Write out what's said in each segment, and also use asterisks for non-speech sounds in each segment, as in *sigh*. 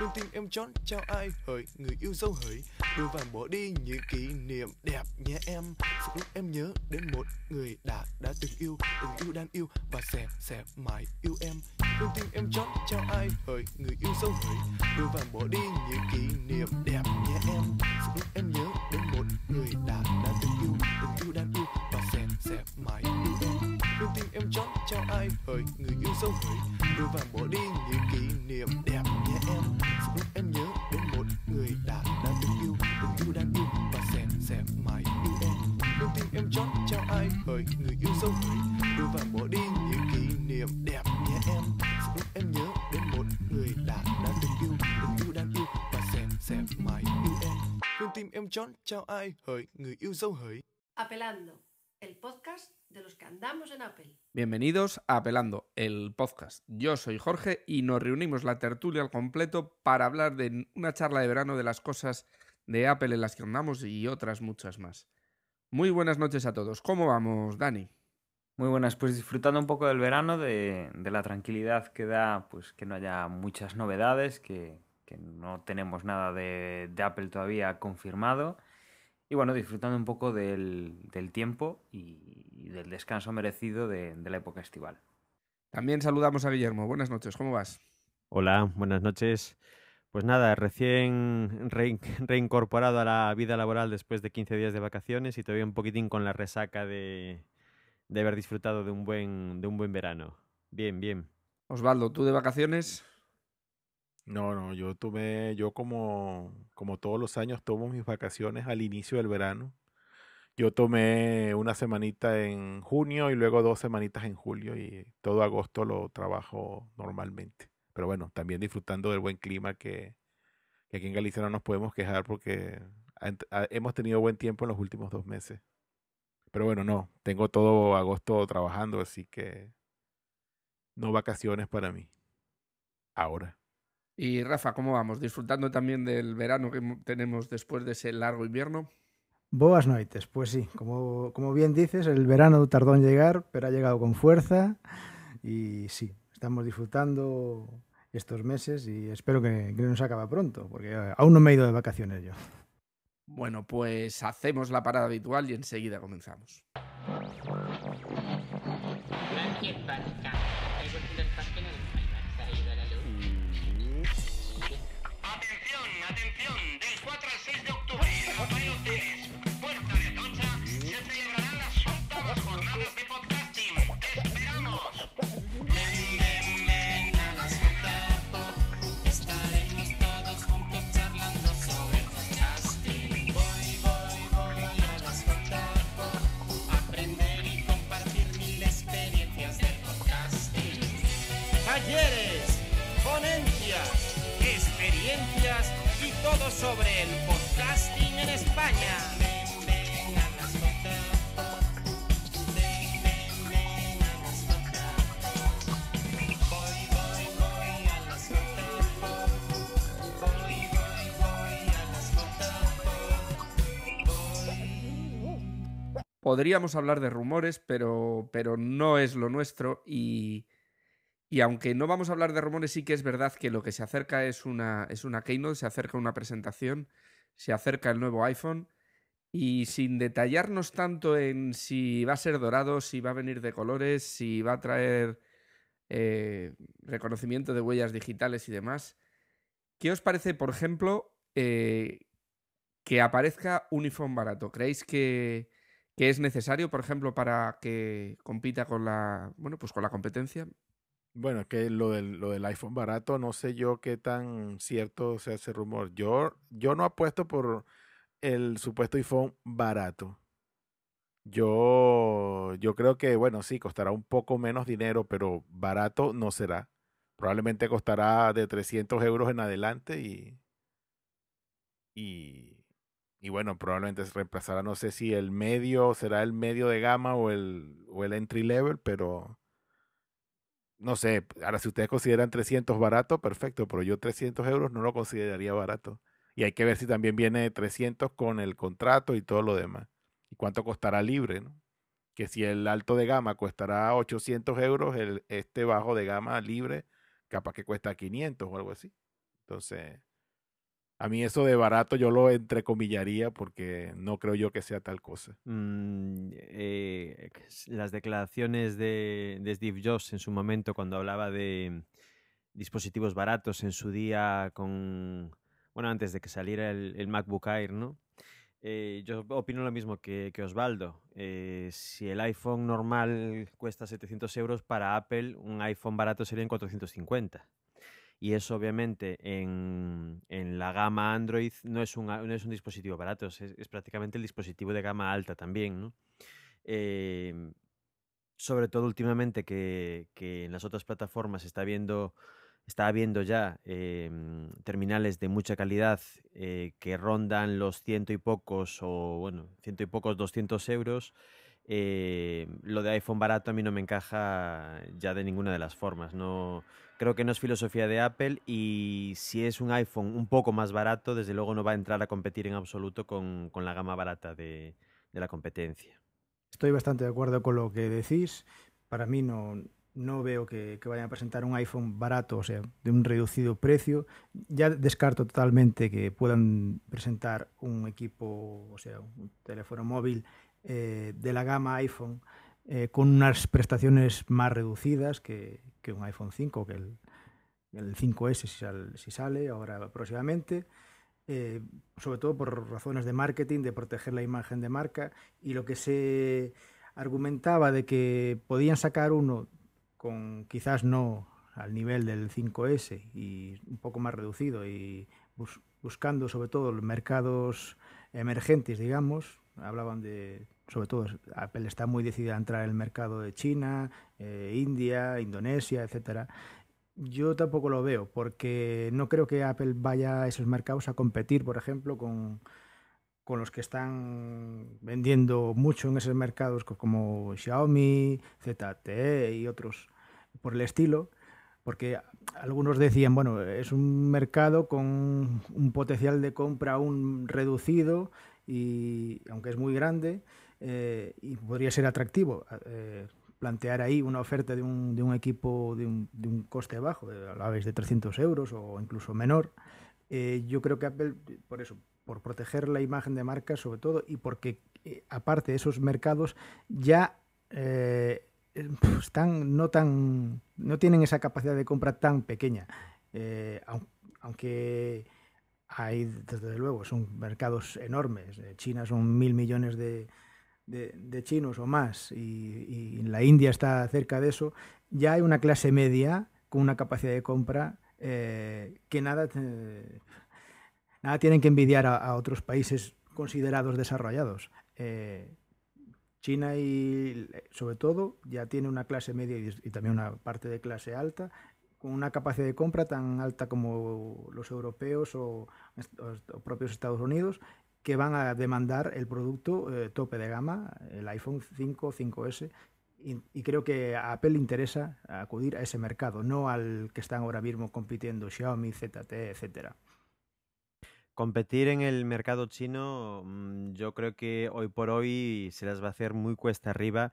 Luôn tim em chón trao ai hỡi, Người yêu dấu hỡi. Đưa và bỏ đi những kỷ niệm đẹp nhé em. Sự lúc em nhớ đến một người đã đã từng yêu Từng yêu đang yêu và sẽ sẽ mãi yêu em. Luôn tim em chón trao ai hỡi, Người yêu dấu hỡi. Đưa và bỏ đi những kỷ niệm đẹp nhé em. Sự lúc em nhớ đến một người đã đã từng yêu Từng yêu đang yêu và sẽ sẽ mãi yêu em. Luôn tim em chón trao ai hỡi, Người yêu dấu hỡi. Đưa và bỏ đi những kỷ niệm đẹp nhé em em nhớ đến một người đã đã từng yêu Từng yêu đang yêu và sẽ sẽ mãi yêu em. Luôn tim em chót trao ai hỡi Người yêu dấu hỡi Đôi vàng bỏ đi những kỷ niệm đẹp nhé em. Sự lúc em nhớ đến một người đã đã từng yêu Từng yêu đang yêu và sẽ sẽ mãi yêu em. Luôn tim em chót trao ai hỡi Người yêu dấu hỡi Apelando, el podcast de los que andamos en Apple. Bienvenidos a Apelando, el podcast. Yo soy Jorge y nos reunimos la tertulia al completo para hablar de una charla de verano de las cosas de Apple en las que andamos y otras muchas más. Muy buenas noches a todos. ¿Cómo vamos, Dani? Muy buenas, pues disfrutando un poco del verano, de, de la tranquilidad que da, pues que no haya muchas novedades, que, que no tenemos nada de, de Apple todavía confirmado. Y bueno, disfrutando un poco del, del tiempo y, y del descanso merecido de, de la época estival. También saludamos a Guillermo. Buenas noches, ¿cómo vas? Hola, buenas noches. Pues nada, recién rein- reincorporado a la vida laboral después de 15 días de vacaciones y todavía un poquitín con la resaca de, de haber disfrutado de un buen, de un buen verano. Bien, bien. Osvaldo, ¿tú de vacaciones? No, no, yo tomé, yo como, como todos los años tomo mis vacaciones al inicio del verano. Yo tomé una semanita en junio y luego dos semanitas en julio y todo agosto lo trabajo normalmente. Pero bueno, también disfrutando del buen clima que, que aquí en Galicia no nos podemos quejar porque hemos tenido buen tiempo en los últimos dos meses. Pero bueno, no, tengo todo agosto trabajando, así que no vacaciones para mí. Ahora. Y Rafa, ¿cómo vamos? ¿Disfrutando también del verano que mo- tenemos después de ese largo invierno? Boas noites, pues sí, como, como bien dices, el verano tardó en llegar, pero ha llegado con fuerza y sí, estamos disfrutando estos meses y espero que, que no se acabe pronto, porque aún no me he ido de vacaciones yo. Bueno, pues hacemos la parada habitual y enseguida comenzamos. Voy, voy a las J-Pop. Podríamos hablar de rumores, pero, pero no es lo nuestro y, y aunque no vamos a hablar de rumores, sí que es verdad que lo que se acerca es una, es una keynote, se acerca una presentación, se acerca el nuevo iPhone y sin detallarnos tanto en si va a ser dorado, si va a venir de colores, si va a traer eh, reconocimiento de huellas digitales y demás, ¿qué os parece, por ejemplo, eh, que aparezca un iPhone barato? ¿Creéis que, que es necesario, por ejemplo, para que compita con la, bueno, pues con la competencia? Bueno, que lo del, lo del iPhone barato, no sé yo qué tan cierto sea ese rumor. Yo, yo no apuesto por el supuesto iPhone barato. Yo, yo creo que, bueno, sí, costará un poco menos dinero, pero barato no será. Probablemente costará de 300 euros en adelante y, y, y bueno, probablemente se reemplazará, no sé si el medio será el medio de gama o el, o el entry level, pero no sé, ahora si ustedes consideran 300 barato, perfecto, pero yo 300 euros no lo consideraría barato. Y hay que ver si también viene 300 con el contrato y todo lo demás. ¿Y cuánto costará libre? ¿no? Que si el alto de gama costará 800 euros, el, este bajo de gama libre capaz que cuesta 500 o algo así. Entonces, a mí eso de barato yo lo entrecomillaría porque no creo yo que sea tal cosa. Mm, eh, las declaraciones de, Steve Jobs en su momento cuando hablaba de dispositivos baratos en su día con, bueno, antes de que saliera el, MacBook Air, ¿no? Eh, yo opino lo mismo que, Osvaldo. Eh, si el iPhone normal cuesta 700 euros, para Apple un iPhone barato serían 450. Y eso obviamente en, en la gama Android no es un, no es un dispositivo barato, es, es prácticamente el dispositivo de gama alta también, ¿no? Em, sobre todo últimamente que, que en las otras plataformas está viendo está habiendo ya em, terminales de mucha calidad eh, que rondan los ciento y pocos o bueno, ciento y pocos 200 euros. Eh, lo de iPhone barato a mí no me encaja ya de ninguna de las formas. No, creo que no es filosofía de Apple y si es un iPhone un poco más barato, desde luego no va a entrar a competir en absoluto con, con la gama barata de, de la competencia. Estoy bastante de acuerdo con lo que decís. Para mí no, no veo que, que vayan a presentar un iPhone barato, o sea, de un reducido precio. Ya descarto totalmente que puedan presentar un equipo, o sea, un teléfono móvil eh, de la gama iPhone eh, con unas prestaciones más reducidas que, que un iPhone 5, que el, el 5S si, sal- si sale ahora próximamente. eh, sobre todo por razones de marketing, de proteger la imagen de marca, y lo que se argumentaba de que podían sacar uno con quizás no al nivel del 5S y un poco más reducido y bus- buscando sobre todo los mercados emergentes, digamos, hablaban de, sobre todo Apple está muy decidida a entrar en el mercado de China, eh, India, Indonesia, etcétera. Yo tampoco lo veo, porque no creo que Apple vaya a esos mercados a competir, por ejemplo, con, con los que están vendiendo mucho en esos mercados, co- como Xiaomi, ZTE y otros por el estilo, porque algunos decían, bueno, es un mercado con un potencial de compra aún reducido, y aunque es muy grande, eh, y podría ser atractivo. eh, plantear ahí una oferta de un, de equipo de un, de un coste bajo, de, hablabais de 300 euros o incluso menor, eh, yo creo que Apple, por eso, por proteger la imagen de marca sobre todo y porque eh, aparte de esos mercados ya eh, eh, están no tan no tienen esa capacidad de compra tan pequeña Eh, aun- aunque hay desde luego son mercados enormes Eh, China son mil millones de, chinos o más y, y la India está cerca de eso ya hay una clase media con una capacidad de compra eh, que nada nada tienen que envidiar a, otros países considerados desarrollados. Eh, China y sobre todo ya tiene una clase media y, y también una parte de clase alta con una capacidad de compra tan alta como los europeos o, o propios Estados Unidos que van a demandar el producto eh, tope de gama, el iPhone 5, 5S, y, y creo que a Apple le interesa acudir a ese mercado, no al que están ahora mismo compitiendo Xiaomi, ZTE, etcétera. Competir en el mercado chino, mm, yo creo que hoy por hoy se las va a hacer muy cuesta arriba.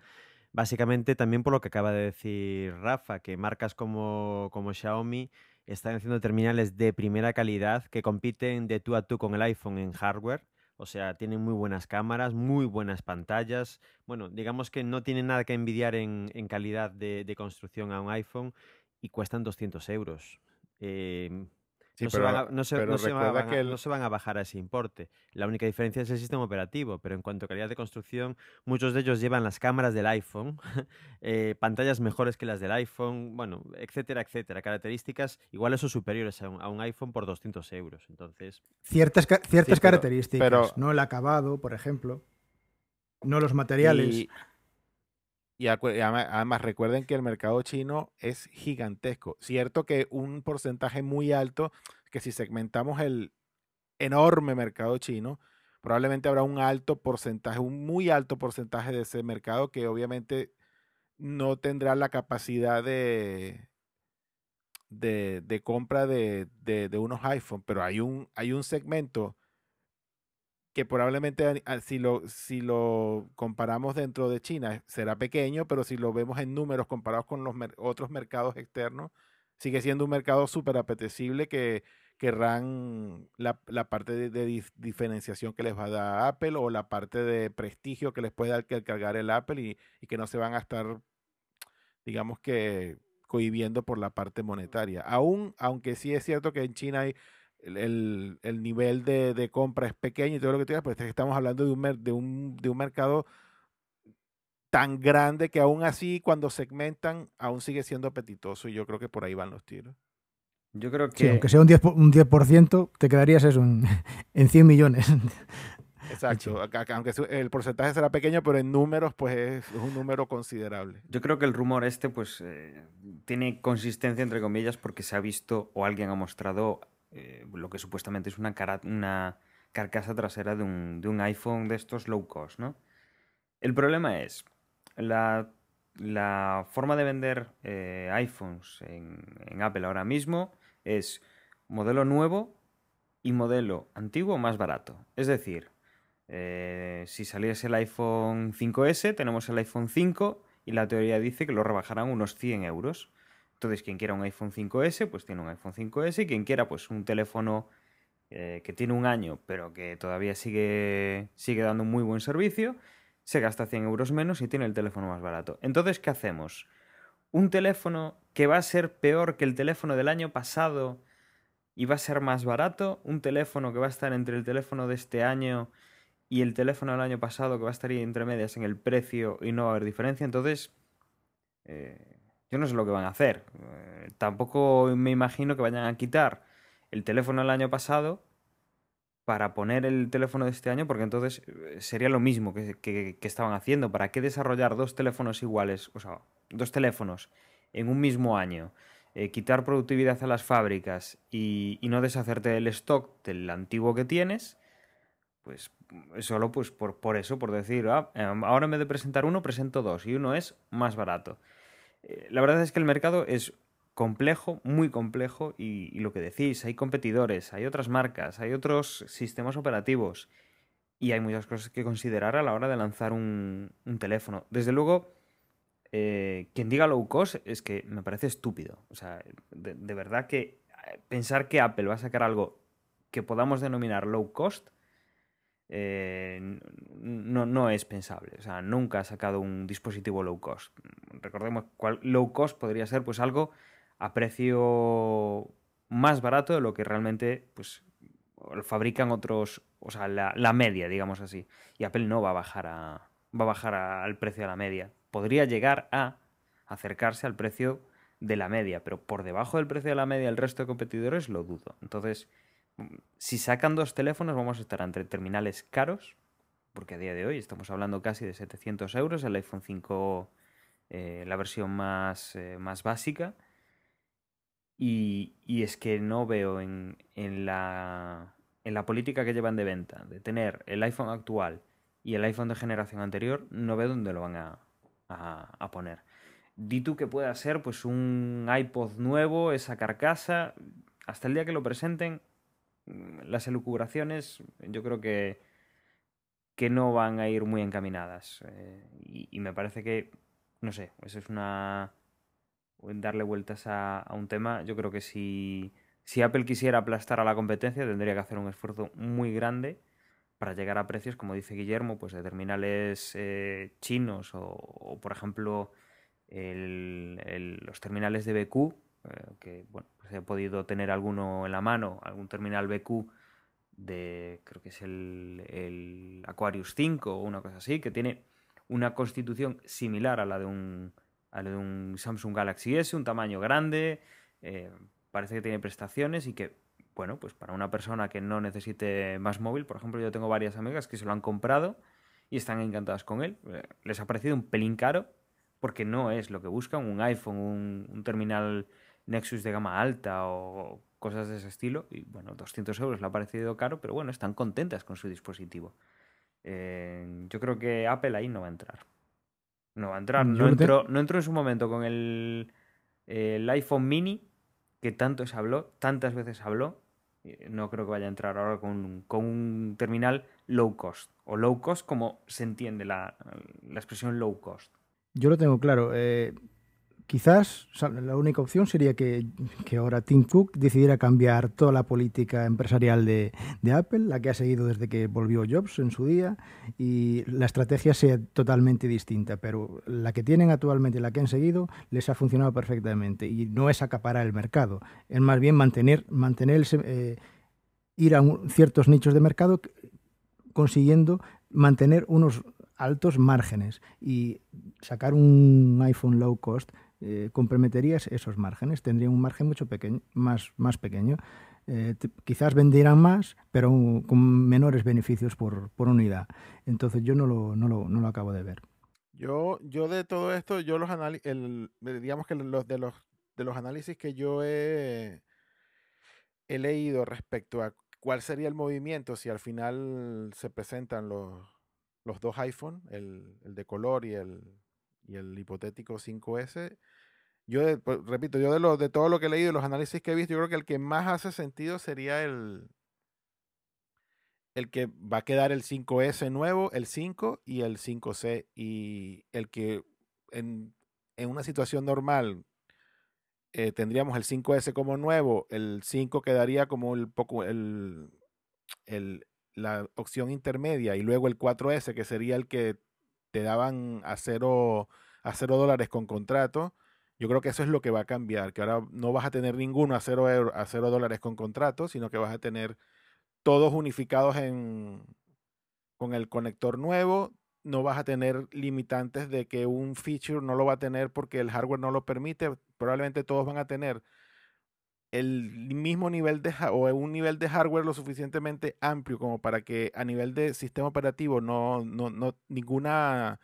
Básicamente también por lo que acaba de decir Rafa, que marcas como, como Xiaomi están haciendo terminales de primera calidad que compiten de tú a tú con el iPhone en hardware. O sea, tienen muy buenas cámaras, muy buenas pantallas. Bueno, digamos que no tienen nada que envidiar en, en calidad de, construcción a un iPhone y cuestan 200 euros. Em, Sí, no, se van a, no, se, pero no se van a- que el- no se van a bajar a ese importe. La única diferencia es el sistema operativo, pero en cuanto a calidad de construcción, muchos de ellos llevan las cámaras del iPhone, *laughs* eh, pantallas mejores que las del iPhone, bueno, etcétera, etcétera. Características iguales o superiores a un, a un iPhone por 200 euros. Entonces, Ciertas, ca- ciertas pero- características, pero- no el acabado, por ejemplo, no los materiales. Y, y además recuerden que el mercado chino es gigantesco. Cierto que un porcentaje muy alto, que si segmentamos el enorme mercado chino, probablemente habrá un alto porcentaje, un muy alto porcentaje de ese mercado que obviamente no tendrá la capacidad de, de, compra de, de- unos iPhone, pero hay un, hay un segmento que probablemente a- a- si lo, si lo comparamos dentro de China será pequeño, pero si lo vemos en números comparados con los otros mercados externos, sigue siendo un mercado súper apetecible que, querrán la, la parte de, de dif- diferenciación que les va a dar Apple o la parte de prestigio que les puede dar que cargar el Apple y, y que no se van a estar, digamos que, cohibiendo por la parte monetaria. Aún, aunque sí es cierto que en China hay el, el- el nivel de, de compra es pequeño y todo lo que tú digas, pero es que estamos hablando de un, de un, de un mercado tan grande que aún así cuando segmentan aún sigue siendo apetitoso y yo creo que por ahí van los tiros. Yo creo Sí, que aunque sea un 10%, un 10% te quedarías eso *laughs* en, en 100 millones. *laughs* Exacto, aunque el porcentaje será pequeño, pero en números pues es, es un número considerable. Yo creo que el rumor este, pues, eh, tiene consistencia, entre comillas, porque se ha visto o alguien ha mostrado eh, lo que supuestamente es una, carcasa trasera de un, iPhone de estos low cost, ¿no? El problema es, la, la forma de vender eh, iPhones en, en Apple ahora mismo es modelo nuevo y modelo antiguo más barato. Es decir, eh, si saliese el iPhone 5S, tenemos el iPhone 5 y la teoría dice que lo rebajarán unos 100 euros. Entonces, quien quiera un iPhone 5S, pues tiene un iPhone 5S y quien quiera, pues un teléfono eh, que tiene un año, pero que todavía sigue, sigue dando un muy buen servicio, se gasta 100 euros menos y tiene el teléfono más barato. Entonces, ¿qué hacemos? Un teléfono que va a ser peor que el teléfono del año pasado y va a ser más barato, un teléfono que va a estar entre el teléfono de este año y el teléfono del año pasado que va a estar entre medias en el precio y no va a haber diferencia, entonces eh, yo no sé lo que van a hacer. Eh, tampoco me imagino que vayan a quitar el teléfono del año pasado para poner el teléfono de este año, porque entonces eh, sería lo mismo que, que- estaban haciendo. ¿Para qué desarrollar dos teléfonos iguales, o sea, dos teléfonos en un mismo año? Eh, quitar productividad a las fábricas y, y no deshacerte del stock del antiguo que tienes, pues mm, solo pues por, por eso, por decir, "Ah, em, ahora en vez de presentar uno, presento dos y uno es más barato. Eh, la verdad es que el mercado es complejo, muy complejo y, lo que decís, hay competidores, hay otras marcas, hay otros sistemas operativos y hay muchas cosas que considerar a la hora de lanzar un, teléfono. Desde luego, eh, quien diga low cost es que me parece estúpido. O sea, de, de verdad que eh, pensar que Apple va a sacar algo que podamos denominar low cost eh, no, no es pensable. O sea, nunca ha sacado un dispositivo low cost. Recordemos cuál low cost podría ser pues algo a precio más barato de lo que realmente pues fabrican otros, o sea, la, la media, digamos así. Y Apple no va a bajar a va a bajar a- al precio de la media. Podría llegar a acercarse al precio de la media, pero por debajo del precio de la media el resto de competidores lo dudo. Entonces, si sacan dos teléfonos vamos a estar entre terminales caros, porque a día de hoy estamos hablando casi de 700 euros, el iPhone 5 eh, la versión más, eh, más básica. Y, y es que no veo en, en la, en la política que llevan de venta, de tener el iPhone actual y el iPhone de generación anterior, no veo dónde lo van a, a- poner. Di tú que pueda ser pues un iPod nuevo, esa carcasa, hasta el día que lo presenten, las elucubraciones yo creo que, que no van a ir muy encaminadas. eh, y, me parece que, no sé, eso es una... darle vueltas a, un tema. Yo creo que si, si Apple quisiera aplastar a la competencia, tendría que hacer un esfuerzo muy grande para llegar a precios, como dice Guillermo, pues de terminales eh, chinos o, por ejemplo, el- los terminales de BQ, que bueno, pues he podido tener alguno en la mano, algún terminal BQ de, creo que es el, el Aquarius 5 o una cosa así, que tiene una constitución similar a la de un, a la de un Samsung Galaxy S, un tamaño grande, eh, parece que tiene prestaciones y que, bueno, pues para una persona que no necesite más móvil, por ejemplo, yo tengo varias amigas que se lo han comprado y están encantadas con él. Eh, Les ha parecido un pelín caro porque no es lo que buscan, un iPhone, un, un terminal Nexus de gama alta o cosas de ese estilo. Y bueno, 200 euros le ha parecido caro, pero bueno, están contentas con su dispositivo. Eh, yo creo que Apple ahí no va a entrar. No va a entrar. No entró, no entró en su momento con el, el iPhone mini, que tanto se habló, tantas veces habló. Eh, No creo que vaya a entrar ahora con, un- con un terminal low cost. O low cost como se entiende la, la expresión low cost. Yo lo tengo claro. eh, quizás la única opción sería que, ahora Tim Cook decidiera cambiar toda la política empresarial de, Apple, la que ha seguido desde que volvió Jobs en su día, y la estrategia sea totalmente distinta. Pero la que tienen actualmente, la que han seguido, les ha funcionado perfectamente. Y no es acaparar el mercado, es más bien mantener, mantenerse, eh, ir a ciertos nichos de mercado consiguiendo mantener unos altos márgenes y sacar un iPhone low cost eh, comprometería esos márgenes, tendría un margen mucho pequeño, más, más pequeño. Eh, quizás vendieran más, pero con menores beneficios por, por unidad. Entonces yo no lo, no, lo, no lo acabo de ver. Yo, yo de todo esto, yo los el, digamos que los de los de los análisis que yo he, he leído respecto a cuál sería el movimiento si al final se presentan los, los dos iPhone, el, el, de color y el, y el hipotético 5S. Yo, pues, repito, yo de, todo lo que he leído, los análisis que he visto, yo creo que el que más hace sentido sería el, que va a quedar el 5S nuevo, el 5 y el 5C. Y el que en, una situación normal eh, tendríamos el 5S como nuevo, el 5 quedaría como el poco el, la opción intermedia y luego el 4S que sería el que te daban a cero, a cero dólares con contrato. Yo creo que eso es lo que va a cambiar, que ahora no vas a tener ninguno a cero, euro, a cero dólares con contrato, sino que vas a tener todos unificados en, con el conector nuevo, no vas a tener limitantes de que un feature no lo va a tener porque el hardware no lo permite. Probablemente todos van a tener el mismo nivel de o un nivel de hardware lo suficientemente amplio como para que a nivel de sistema operativo no, no, no ninguna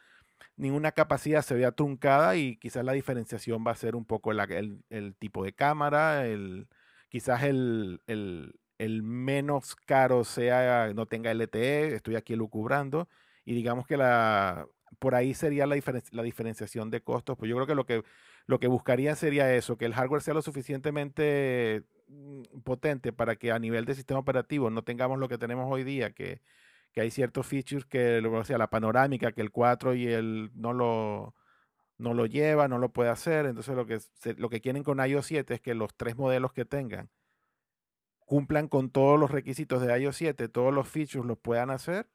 ninguna capacidad se vea truncada y quizás la diferenciación va a ser un poco el, el, el tipo de cámara, el, quizás el, el, el, menos caro sea no tenga LTE, estoy aquí lucubrando, y digamos que la por ahí sería la, la diferenciación de costos. Pues yo creo que lo que lo que buscaría sería eso, que el hardware sea lo suficientemente mm, potente para que a nivel de sistema operativo no tengamos lo que tenemos hoy día, que, que hay ciertos features que, o sea, la panorámica, que el 4 y el no lo, no lo lleva, no lo puede hacer. Entonces lo que, lo que quieren con iOS 7 es que los tres modelos que tengan cumplan con todos los requisitos de iOS 7, todos los features los puedan hacer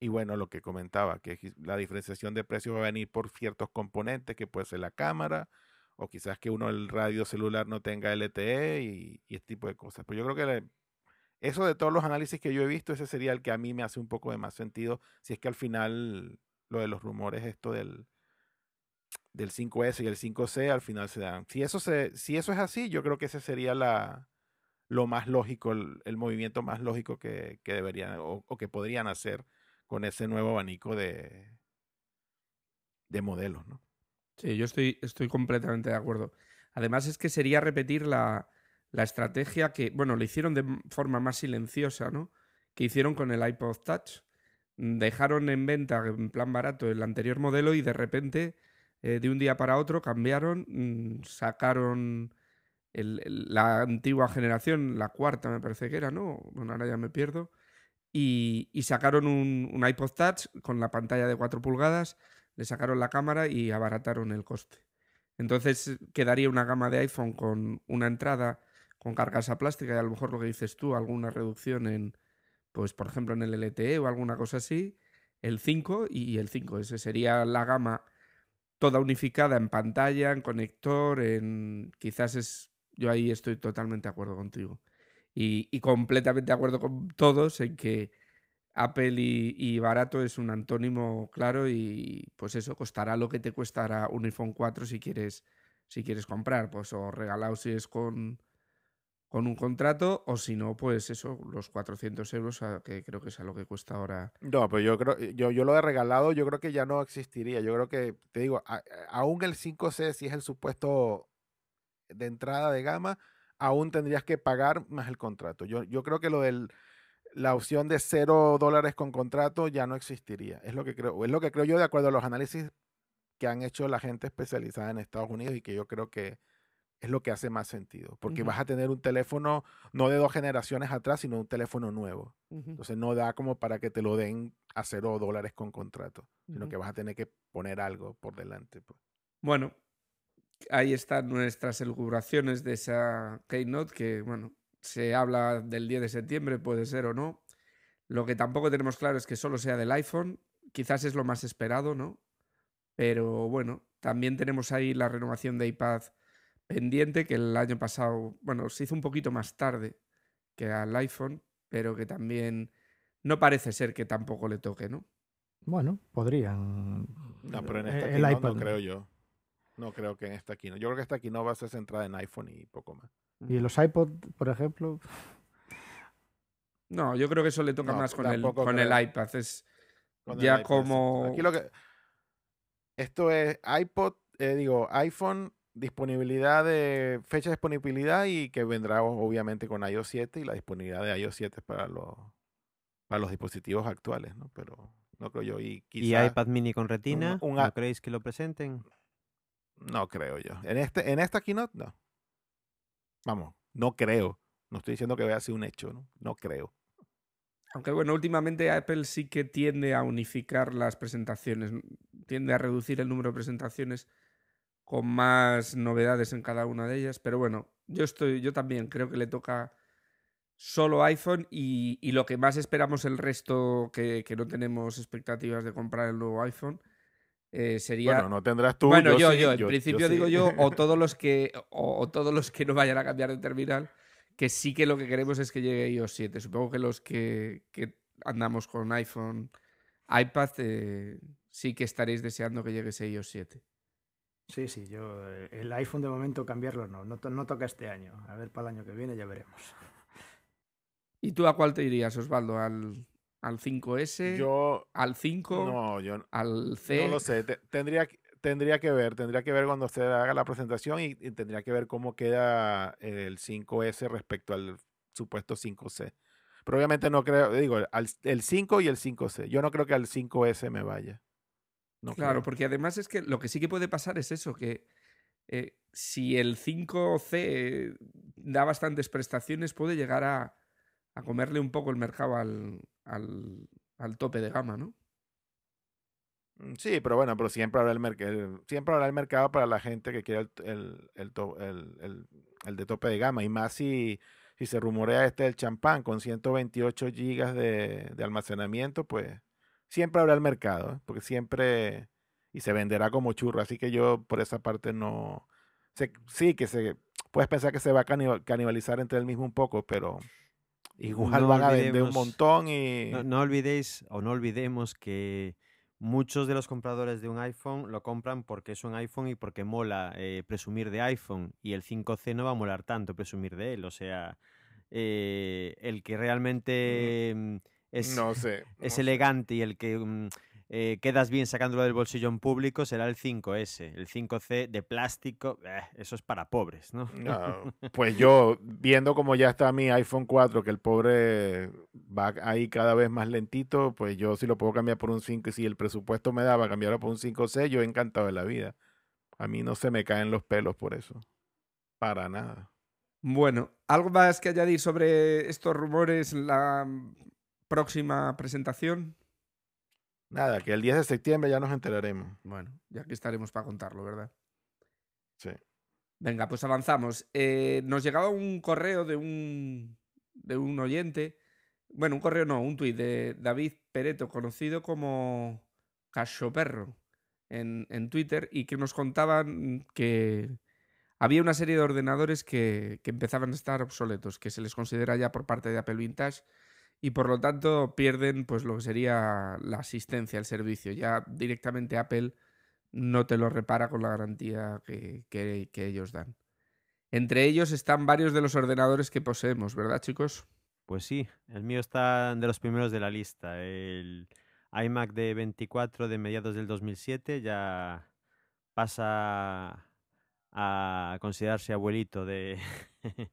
y bueno, lo que comentaba, que la diferenciación de precios va a venir por ciertos componentes, que puede ser la cámara, o quizás que uno el radio celular no tenga LTE y, y este tipo de cosas. Pero yo creo que eso de todos los análisis que yo he visto, ese sería el que a mí me hace un poco de más sentido, si es que al final lo de los rumores, esto del, del 5S y el 5C, al final se dan. Si eso, se, si eso es así, yo creo que ese sería la, lo más lógico, el, el movimiento más lógico que, que deberían o, o que podrían hacer con ese nuevo abanico de, de modelos, ¿no? Sí, yo estoy, estoy completamente de acuerdo. Además es que sería repetir la, la, estrategia que, bueno, lo hicieron de forma más silenciosa, ¿no? Que hicieron con el iPod Touch. Dejaron en venta en plan barato el anterior modelo y de repente, eh, de un día para otro, cambiaron, mmm, sacaron la antigua generación, la cuarta me parece que era, ¿no? Bueno, ahora ya me pierdo y, y sacaron un, iPod Touch con la pantalla de 4 pulgadas, le sacaron la cámara y abarataron el coste. Entonces quedaría una gama de iPhone con una entrada con carcasa plástica y a lo mejor lo que dices tú, alguna reducción en, pues por ejemplo en el LTE o alguna cosa así, el 5 y el 5. Ese sería la gama toda unificada en pantalla, en conector, en quizás es yo ahí estoy totalmente de acuerdo contigo. Y, y, completamente de acuerdo con todos en que Apple y, barato es un antónimo claro y pues eso, costará lo que te costará un iPhone 4 si quieres, si quieres comprar, pues o regalado si es con, con un contrato o si no, pues eso, los 400 euros que creo que es a lo que cuesta ahora. No, pues yo creo, yo, yo lo he regalado, yo creo que ya no existiría. Yo creo que, te digo, a, aún el 5C, si es el supuesto de entrada de gama, aún tendrías que pagar más el contrato. Yo, yo creo que lo de la opción de cero dólares con contrato ya no existiría. Es lo que creo, es lo que creo yo de acuerdo a los análisis que han hecho la gente especializada en Estados Unidos y que yo creo que es lo que hace más sentido, porque uh -huh. vas a tener un teléfono no de dos generaciones atrás, sino un teléfono nuevo. Uh -huh. Entonces no da como para que te lo den a cero dólares con contrato, sino uh -huh. que vas a tener que poner algo por delante. Pues. Bueno, ahí están nuestras elucubraciones de esa Keynote, que bueno, se habla del 10 de septiembre, puede ser o no. Lo que tampoco tenemos claro es que solo sea del iPhone, quizás es lo más esperado, ¿no? Pero bueno, también tenemos ahí la renovación de iPad pendiente, que el año pasado, bueno, se hizo un poquito más tarde que al iPhone, pero que también no parece ser que tampoco le toque, ¿no? Bueno, podrían. No, pero en esta el keynote iPad no. creo yo. No creo que en esta aquí no. Yo creo que esta aquí no va a ser centrada en iPhone y poco más. Y los iPod, por ejemplo, No, yo creo que eso le toca No, más con, el, con el iPad. Es Con ya iPad, como... Aquí lo que. Esto es iPod, eh, digo, iPhone, disponibilidad de. fecha de disponibilidad y que vendrá obviamente con iOS 7 y la disponibilidad de iOS 7 para los, para los dispositivos actuales, ¿no? Pero no creo yo. Y ¿Y iPad mini con retina? un ¿No a- creéis que lo presenten? No creo yo. En, este, en esta keynote, no. Vamos, no creo. No estoy diciendo que vaya ser un hecho, ¿no? No creo. Aunque bueno, últimamente Apple sí que tiende a unificar las presentaciones, tiende a reducir el número de presentaciones con más novedades en cada una de ellas. Pero bueno, yo estoy, yo también creo que le toca solo iPhone y, y lo que más esperamos el resto que, que no tenemos expectativas de comprar el nuevo iPhone eh, sería Bueno, no tendrás tú. bueno, yo, sí, yo, en principio sí. digo yo, o *laughs* todos los que, o, o todos los que no vayan a cambiar de terminal, que sí que lo que queremos es que llegue iOS 7. Supongo que los que, que andamos con iPhone, iPad, eh, sí que estaréis deseando que llegue ese iOS 7. sí, sí, yo eh, el iPhone de momento cambiarlo no, no, to- no toca este año. A ver, para el año que viene ya veremos. ¿Y tú a cuál te irías, Osvaldo? ¿Al, al 5S? Yo. ¿Al 5? No, yo ¿Al C? no lo sé. te- tendría, que- tendría que ver. Tendría que ver cuando se haga la presentación y, y tendría que ver cómo queda el 5S respecto al supuesto 5C. Pero obviamente no creo. Digo, al, el 5 y el 5C. Yo no creo que al 5S me vaya. No Claro, creo. porque además es que lo que sí que puede pasar es eso, que eh, si el 5C da bastantes prestaciones, puede llegar a, a comerle un poco el mercado al, al, al tope de gama, ¿no? Mm, Sí, pero bueno, pero siempre habrá el mercado, siempre habrá el mercado para la gente que quiera el, el, el el- de tope de gama. Y más si, si se rumorea este del champán con 128 gigas de, de almacenamiento, pues siempre habrá el mercado, ¿eh? porque siempre, y se venderá como churro. Así que yo por esa parte no, se- sí que se, puedes pensar que se va a caniba- canibalizar entre el mismo un poco, pero igual No van a vender un montón y... No, no olvidéis o no olvidemos que muchos de los compradores de un iPhone lo compran porque es un iPhone y porque mola eh, presumir de iPhone y el 5C no va a molar tanto presumir de él. O sea, eh, el que realmente mm, es, no sé. no es sé. elegante y el que mm, eh, quedas bien sacándolo del bolsillo en público será el 5S. El 5C de plástico, eh, eso es para pobres, ¿no? No, *laughs* pues yo, viendo como ya está mi iPhone 4, que el pobre va ahí cada vez más lentito, pues yo si lo puedo cambiar por un 5 y si el presupuesto me daba cambiarlo por un 5C, yo encantado de la vida. A mí no se me caen los pelos por eso. Para nada. Bueno, ¿algo más que añadir sobre estos rumores en la próxima presentación? Nada, que el 10 de septiembre ya nos enteraremos. Bueno, ya que estaremos para contarlo, ¿verdad? Sí. Venga, pues avanzamos. Eh, nos llegaba un correo de un, de un oyente, bueno, un correo no, un tuit de David Pereto, conocido como Cachoperro en, en Twitter, y que nos contaban que había una serie de ordenadores que, que empezaban a estar obsoletos, que se les considera ya por parte de Apple Vintage y por lo tanto pierden pues lo que sería la asistencia, el servicio. Ya directamente Apple no te lo repara con la garantía que, que- que ellos dan. Entre ellos están varios de los ordenadores que poseemos, ¿verdad, chicos? Pues sí, el mío está de los primeros de la lista. El iMac de 24 de mediados del 2007 ya pasa a considerarse abuelito de, *laughs*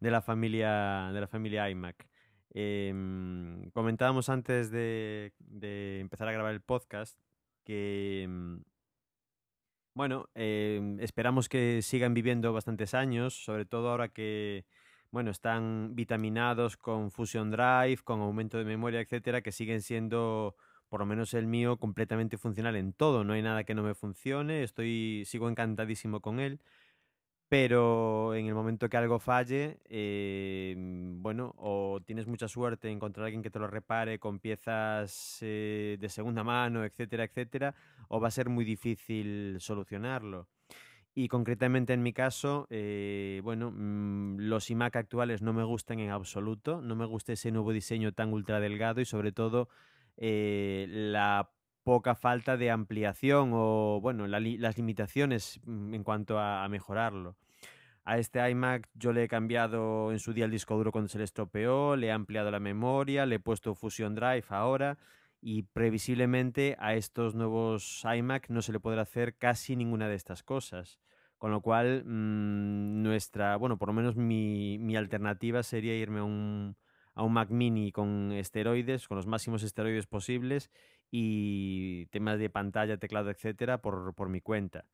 de la familia de la familia iMac. Em, comentábamos antes de, empezar a grabar el podcast que em, bueno, em, esperamos que sigan viviendo bastantes años, sobre todo ahora que bueno, están vitaminados con Fusion Drive, con aumento de memoria, etcétera, que siguen siendo por lo menos el mío, completamente funcional en todo. No hay nada que no me funcione, estoy, sigo encantadísimo con él. Pero en el momento que algo falle, eh, bueno, o tienes mucha suerte en encontrar a alguien que te lo repare con piezas eh, de segunda mano, etcétera, etcétera, o va a ser muy difícil solucionarlo. Y concretamente en mi caso, eh, bueno, mm, los iMac actuales no me gustan en absoluto, no me gusta ese nuevo diseño tan ultra delgado y sobre todo la poca falta de ampliación o, bueno, las limitaciones mm, en cuanto a mejorarlo. A este iMac yo le he cambiado en su día el disco duro cuando se le estropeó, le he ampliado la memoria, le he puesto Fusion Drive ahora y previsiblemente a estos nuevos iMac no se le podrá hacer casi ninguna de estas cosas. Con lo cual, mm, nuestra, bueno, por lo menos mi, alternativa sería irme a un, Mac mini con esteroides, con los máximos esteroides posibles y temas de pantalla, teclado, etcétera, por mi cuenta.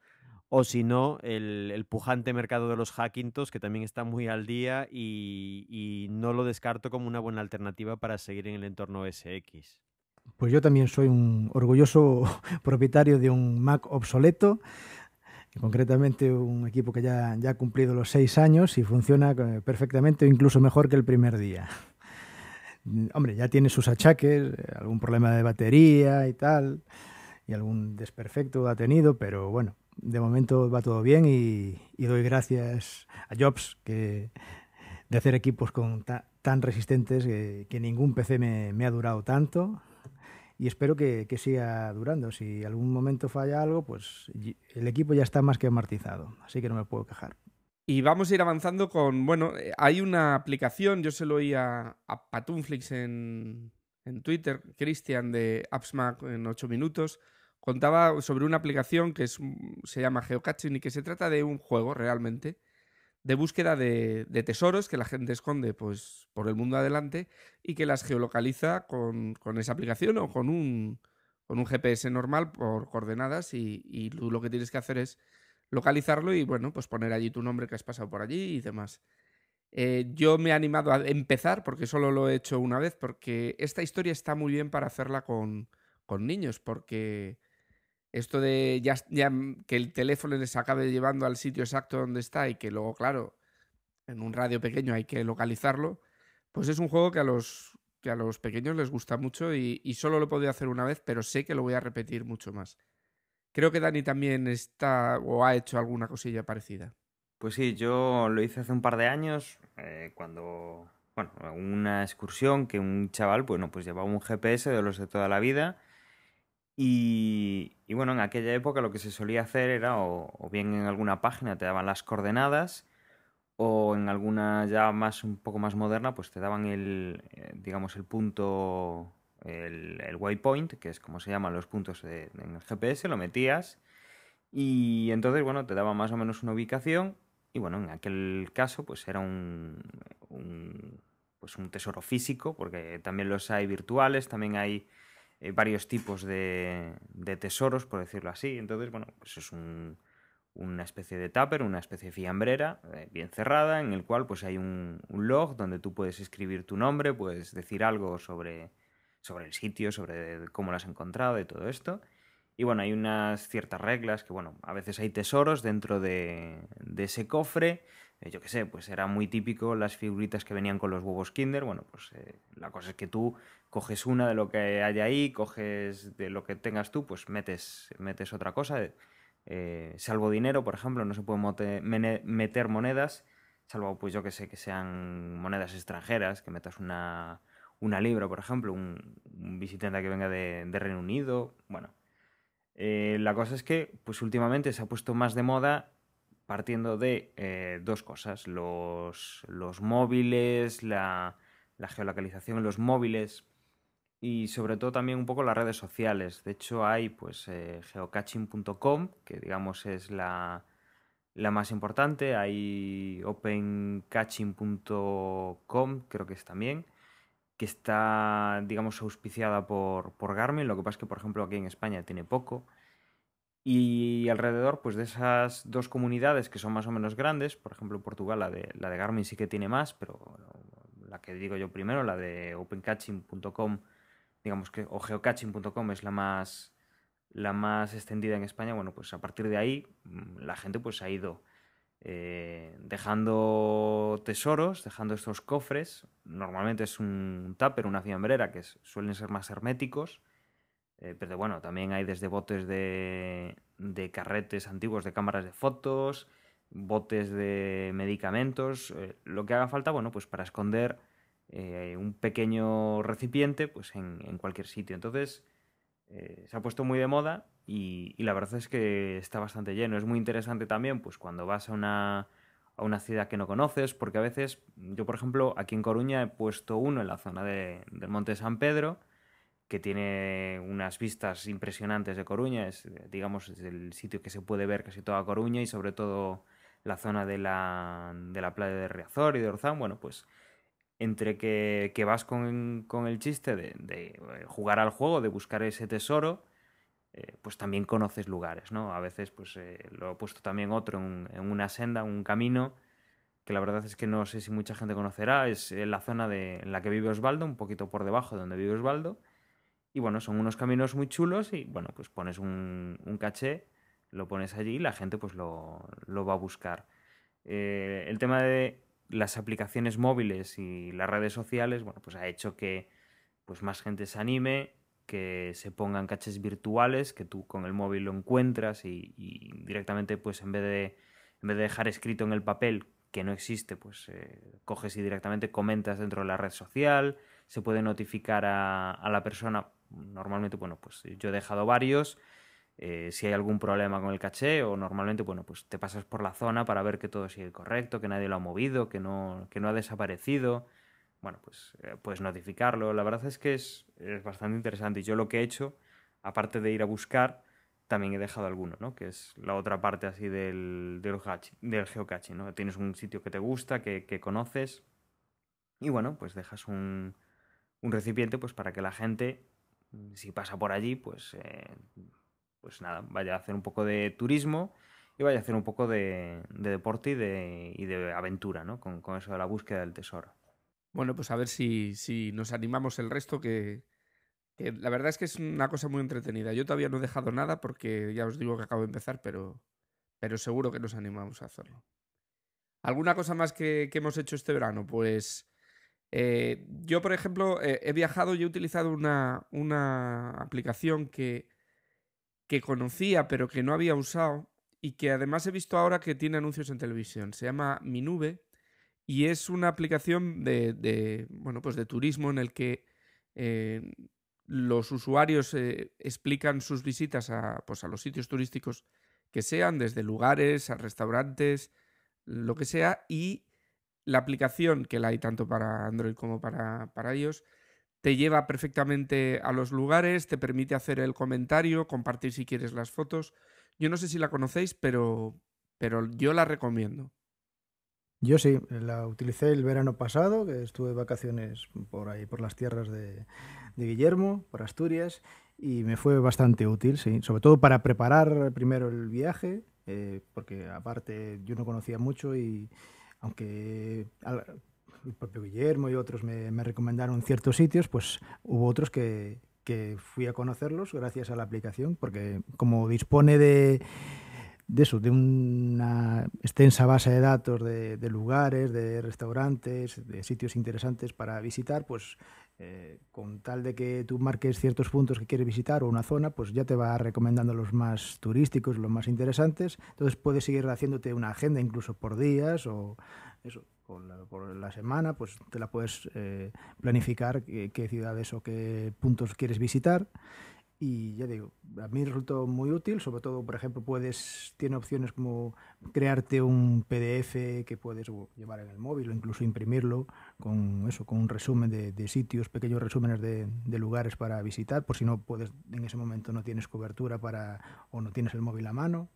O si no, el, pujante mercado de los Hackintosh, que también está muy al día y, no lo descarto como una buena alternativa para seguir en el entorno SX. Pues yo también soy un orgulloso *laughs* propietario de un Mac obsoleto, concretamente un equipo que ya, ya ha cumplido los seis años y funciona eh, perfectamente incluso mejor que el primer día. Mm, Hombre, ya tiene sus achaques, eh, algún problema de batería y tal, y algún desperfecto ha tenido, pero bueno, de momento va todo bien y, doy gracias a Jobs de hacer equipos tan resistentes que, ningún PC me, ha durado tanto y espero que, que siga durando. Si algún momento falla algo, pues el equipo ya está más que amortizado, así que no me puedo quejar. Y vamos a ir avanzando con, bueno, eh, hay una aplicación, yo se lo oí a, a Patunflix en, en Twitter, Cristian de AppsMac en 8 minutos, contaba sobre una aplicación que se llama Geocaching y que se trata de un juego realmente de búsqueda de, tesoros que la gente esconde pues, por el mundo adelante y que las geolocaliza con, esa aplicación o con un, GPS normal por coordenadas y, y tú lo que tienes que hacer es localizarlo y bueno, pues poner allí tu nombre que has pasado por allí y demás. Eh, yo me he animado a empezar porque solo lo he hecho una vez porque esta historia está muy bien para hacerla con, con niños porque esto de ya, ya que el teléfono les acabe llevando al sitio exacto donde está y que luego, claro, en un radio pequeño hay que localizarlo, pues es un juego que a los, que a los pequeños les gusta mucho y, y solo lo he podido hacer una vez, pero sé que lo voy a repetir mucho más. Creo que Dani también está o ha hecho alguna cosilla parecida. Pues sí, yo lo hice hace un par de años, eh, cuando, bueno, una excursión que un chaval, bueno, pues llevaba un GPS de los de toda la vida y, bueno, en aquella época lo que se solía hacer era o, o bien en alguna página te daban las coordenadas o en alguna ya más, un poco más moderna, pues te daban el, eh, digamos, el punto, el, el waypoint, que es como se llaman los puntos de- en el GPS, lo metías y entonces, bueno, te daba más o menos una ubicación. Y bueno, en aquel caso, pues era un, un- pues un tesoro físico, porque también los hay virtuales, también hay eh, varios tipos de, de tesoros, por decirlo así. Entonces, bueno, pues es un- una especie de tupper, una especie de fiambrera eh, bien cerrada, en el cual pues hay un, log donde tú puedes escribir tu nombre, puedes decir algo sobre, sobre el sitio, sobre cómo lo has encontrado y todo esto. Y bueno, hay unas ciertas reglas que, bueno, a veces hay tesoros dentro de, de ese cofre. Eh, yo qué sé, pues era muy típico las figuritas que venían con los huevos Kinder. Bueno, pues eh, la cosa es que tú coges una de lo que hay ahí, coges de lo que tengas tú, pues metes, metes otra cosa. Eh, salvo dinero, por ejemplo, no se puede mote- mene- meter monedas, salvo, pues yo que sé, que sean monedas extranjeras, que metas una, una libra, por ejemplo, un, un visitante que venga de, de Reino Unido. Bueno, eh, la cosa es que, pues últimamente se ha puesto más de moda partiendo de eh, dos cosas, los, los móviles, la, la geolocalización en los móviles y sobre todo también un poco las redes sociales. De hecho hay pues eh, geocaching.com, que digamos es la, la más importante, hay opencaching.com, creo que es también, que está, digamos, auspiciada por, por Garmin, lo que pasa es que, por ejemplo, aquí en España tiene poco. Y alrededor, pues de esas dos comunidades que son más o menos grandes, por ejemplo, Portugal la de, la de Garmin sí que tiene más, pero la que digo yo primero, la de opencaching.com, digamos que, o geocaching.com es la más, la más extendida en España, bueno, pues a partir de ahí mm, la gente pues ha ido eh, dejando tesoros, dejando estos cofres. Normalmente es un tupper, una fiambrera, que suelen ser más herméticos. Eh, pero bueno, también hay desde botes de, de carretes antiguos de cámaras de fotos, botes de medicamentos, eh, lo que haga falta, bueno, pues para esconder eh, un pequeño recipiente pues en, en cualquier sitio. Entonces, se ha puesto muy de moda y, y la verdad es que está bastante lleno. Es muy interesante también, pues cuando vas a una, a una ciudad que no conoces, porque a veces, yo por ejemplo, aquí en Coruña he puesto uno en la zona de- del Monte San Pedro, que tiene unas vistas impresionantes de Coruña, es, digamos, es el sitio que se puede ver casi toda Coruña y sobre todo la zona de la, de la playa de Riazor y de Orzán, bueno, pues entre que, que vas con, con el chiste de, eh, jugar al juego, de buscar ese tesoro, eh, pues también conoces lugares, ¿no? A veces, pues eh, lo he puesto también otro en, una senda, un camino, que la verdad es que no sé si mucha gente conocerá, es la zona de, en la que vive Osvaldo, un poquito por debajo de donde vive Osvaldo, y bueno, son unos caminos muy chulos y bueno, pues pones un, un caché, lo pones allí y la gente pues lo, lo va a buscar. Eh, el tema de las aplicaciones móviles y las redes sociales, bueno, pues ha hecho que pues más gente se anime, que se pongan cachés virtuales, que tú con el móvil lo encuentras y, y directamente pues en vez de en vez de dejar escrito en el papel que no existe, pues eh, coges y directamente comentas dentro de la red social, se puede notificar a, a la persona, normalmente, bueno, pues yo he dejado varios, eh, si hay algún problema con el caché o normalmente, bueno, pues te pasas por la zona para ver que todo sigue correcto, que nadie lo ha movido, que no, que no ha desaparecido. Bueno, pues eh, puedes notificarlo. La verdad es que es, es bastante interesante y yo lo que he hecho, aparte de ir a buscar, también he dejado alguno, ¿no? Que es la otra parte así del, del, geocaching, ¿no? Tienes un sitio que te gusta, que, que conoces y bueno, pues dejas un, un recipiente pues para que la gente, si pasa por allí, pues, eh, pues nada, vaya a hacer un poco de turismo y vaya a hacer un poco de, de deporte y de, y de aventura, ¿no? Con, con eso de la búsqueda del tesoro. Bueno, pues a ver si, si nos animamos el resto, que, que la verdad es que es una cosa muy entretenida. Yo todavía no he dejado nada porque ya os digo que acabo de empezar, pero, pero seguro que nos animamos a hacerlo. ¿Alguna cosa más que, que hemos hecho este verano? Pues eh, yo, por ejemplo, eh, he viajado y he utilizado una, una aplicación que, que conocía pero que no había usado y que además he visto ahora que tiene anuncios en televisión. Se llama Mi Nube y es una aplicación de, bueno, pues de turismo en el que eh, los usuarios explican sus visitas a, pues a los sitios turísticos que sean, desde lugares a restaurantes, lo que sea, y la aplicación, que la hay tanto para Android como para, para iOS, te lleva perfectamente a los lugares, te permite hacer el comentario, compartir si quieres las fotos. Yo no sé si la conocéis, pero, pero yo la recomiendo. Yo sí, la utilicé el verano pasado, que estuve de vacaciones por ahí, por las tierras de, de Guillermo, por Asturias, y me fue bastante útil, sí, sobre todo para preparar primero el viaje, eh, porque aparte yo no conocía mucho y aunque el propio Guillermo y otros me, me recomendaron ciertos sitios, pues hubo otros que, que fui a conocerlos gracias a la aplicación, porque como dispone de, de eso, de una extensa base de datos de, lugares, de restaurantes, de sitios interesantes para visitar, pues eh, con tal de que tú marques ciertos puntos que quieres visitar o una zona, pues ya te va recomendando los más turísticos, los más interesantes. Entonces puedes seguir haciéndote una agenda incluso por días o eso, por la, semana, pues te la puedes eh, planificar qué ciudades o qué puntos quieres visitar. Y ya digo, a mí resultó muy útil, sobre todo, por ejemplo, puedes, tiene opciones como crearte un PDF que puedes llevar en el móvil o incluso imprimirlo con eso, con un resumen de, de sitios, pequeños resúmenes de, de lugares para visitar, por si no puedes, en ese momento no tienes cobertura para o no tienes el móvil a mano.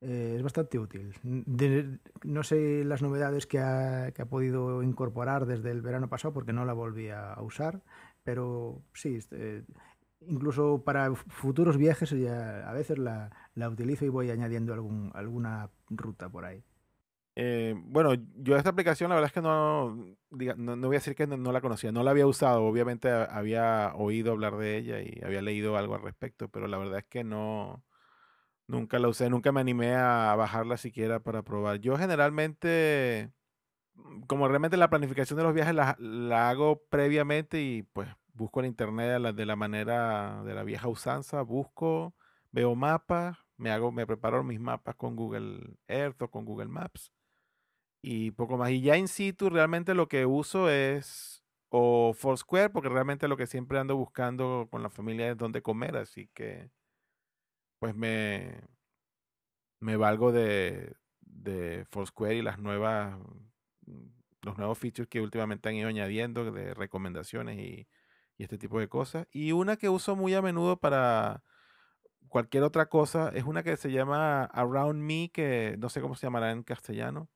Eh, es bastante útil. De- no sé las novedades que ha, que ha podido incorporar desde el verano pasado porque no la volví a, usar, pero sí, este, incluso para futuros viajes ya a veces la, la utilizo y voy añadiendo algún, alguna ruta por ahí. Eh, bueno, yo esta aplicación la verdad es que no, no, no voy a decir que no, no la conocía, no la había usado, obviamente había oído hablar de ella y había leído algo al respecto, pero la verdad es que no, nunca la usé, nunca me animé a bajarla siquiera para probar. Yo generalmente, como realmente la planificación de los viajes la, la hago previamente y pues busco en internet de la, manera de la vieja usanza, busco, veo mapas, me hago, me preparo mis mapas con Google Earth o con Google Maps y poco más. Y ya in situ realmente lo que uso es o Foursquare, porque realmente lo que siempre ando buscando con la familia es dónde comer, así que pues me, me valgo de, de Foursquare y las nuevas, los nuevos features que últimamente han ido añadiendo de recomendaciones y, y este tipo de cosas. Y una que uso muy a menudo para cualquier otra cosa es una que se llama Around Me, que no sé cómo se llamará en castellano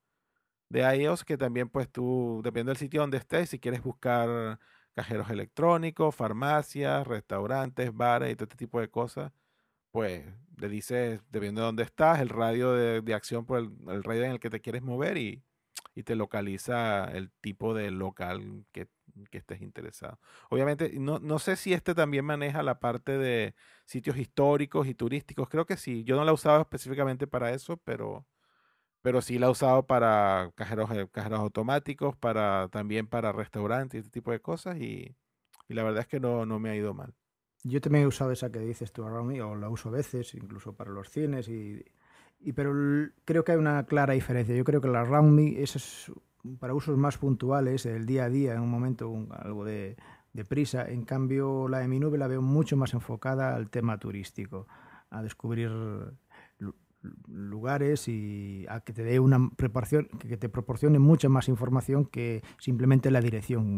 de iOS que también pues tú, dependiendo del sitio donde estés, si quieres buscar cajeros electrónicos, farmacias, restaurantes, bares y todo este tipo de cosas, pues le dices, dependiendo de dónde estás, el radio de, de acción por el, el radio en el que te quieres mover y, y te localiza el tipo de local que, que estés interesado. Obviamente, no, no sé si este también maneja la parte de sitios históricos y turísticos, creo que sí, yo no la he usado específicamente para eso, pero pero sí la he usado para cajeros, eh, cajeros automáticos, para también para restaurantes y este tipo de cosas y, y la verdad es que no, no me ha ido mal. Yo también he usado esa que dices tú, Me, o la uso a veces, incluso para los cines, y, y- pero creo que hay una clara diferencia. Yo creo que la Around Me esa es para usos más puntuales, el día a día, en un momento, algo de, prisa. En cambio, la de mi nube la veo mucho más enfocada al tema turístico, a descubrir lu- lugares y a que te dé una preparación, que te proporcione mucha más información que simplemente la dirección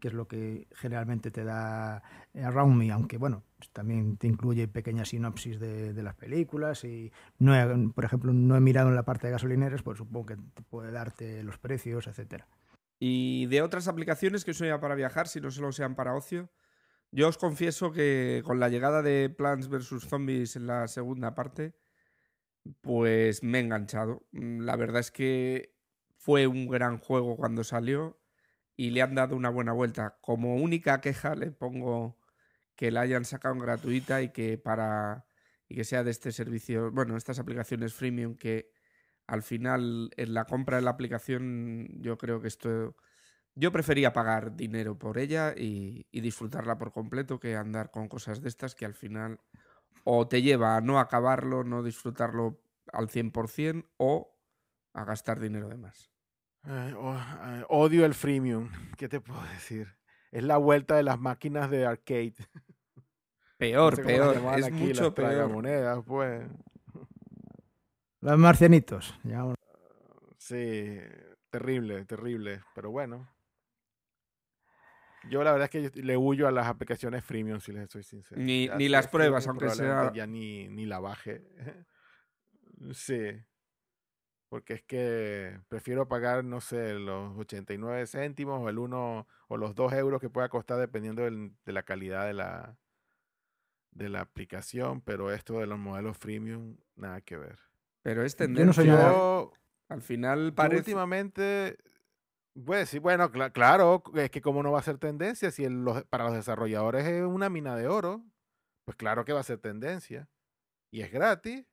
que es lo que generalmente te da eh, Around Me, aunque bueno, también te incluye pequeñas sinopsis de, las películas y no por ejemplo no he mirado en la parte de gasolineras, pues supongo que puede darte los precios, etcétera. Y de otras aplicaciones que ya para viajar, si no solo sean para ocio, yo os confieso que con la llegada de Plants vs. Zombies en la segunda parte, pues me he enganchado. Mm, La verdad es que fue un gran juego cuando salió y le han dado una buena vuelta. Como única queja le pongo que la hayan sacado en gratuita y que para y que sea de este servicio, bueno, estas aplicaciones freemium que al final en la compra de la aplicación yo creo que esto yo prefería pagar dinero por ella y, y disfrutarla por completo que andar con cosas de estas que al final o te lleva a no acabarlo, no disfrutarlo al 100% o a gastar dinero de más. Ay, o- ay, odio el freemium, ¿qué te puedo decir? Es la vuelta de las máquinas de arcade. *laughs* No Peor, sé peor, es aquí, mucho las peor. tragamonedas, pues. Los marcianitos, llamamos. Sí, terrible, terrible, pero bueno. Yo la verdad es que le huyo a las aplicaciones freemium, si les soy sincero. Ni- Ya ni las pruebas, aunque sea- Ya ni, ni la baje. *laughs* sí. Porque es que prefiero pagar, no sé, los 89 céntimos o el 1 o los 2 euros que pueda costar dependiendo del- de la calidad de la, de la aplicación, pero esto de los modelos freemium, nada que ver. Pero es Yo no soy tendencia. Yo, Al final parece. últimamente, pues sí, bueno, cla- claro, es que cómo no va a ser tendencia si el- los- para los desarrolladores es una mina de oro, pues claro que va a ser tendencia. Y es gratis.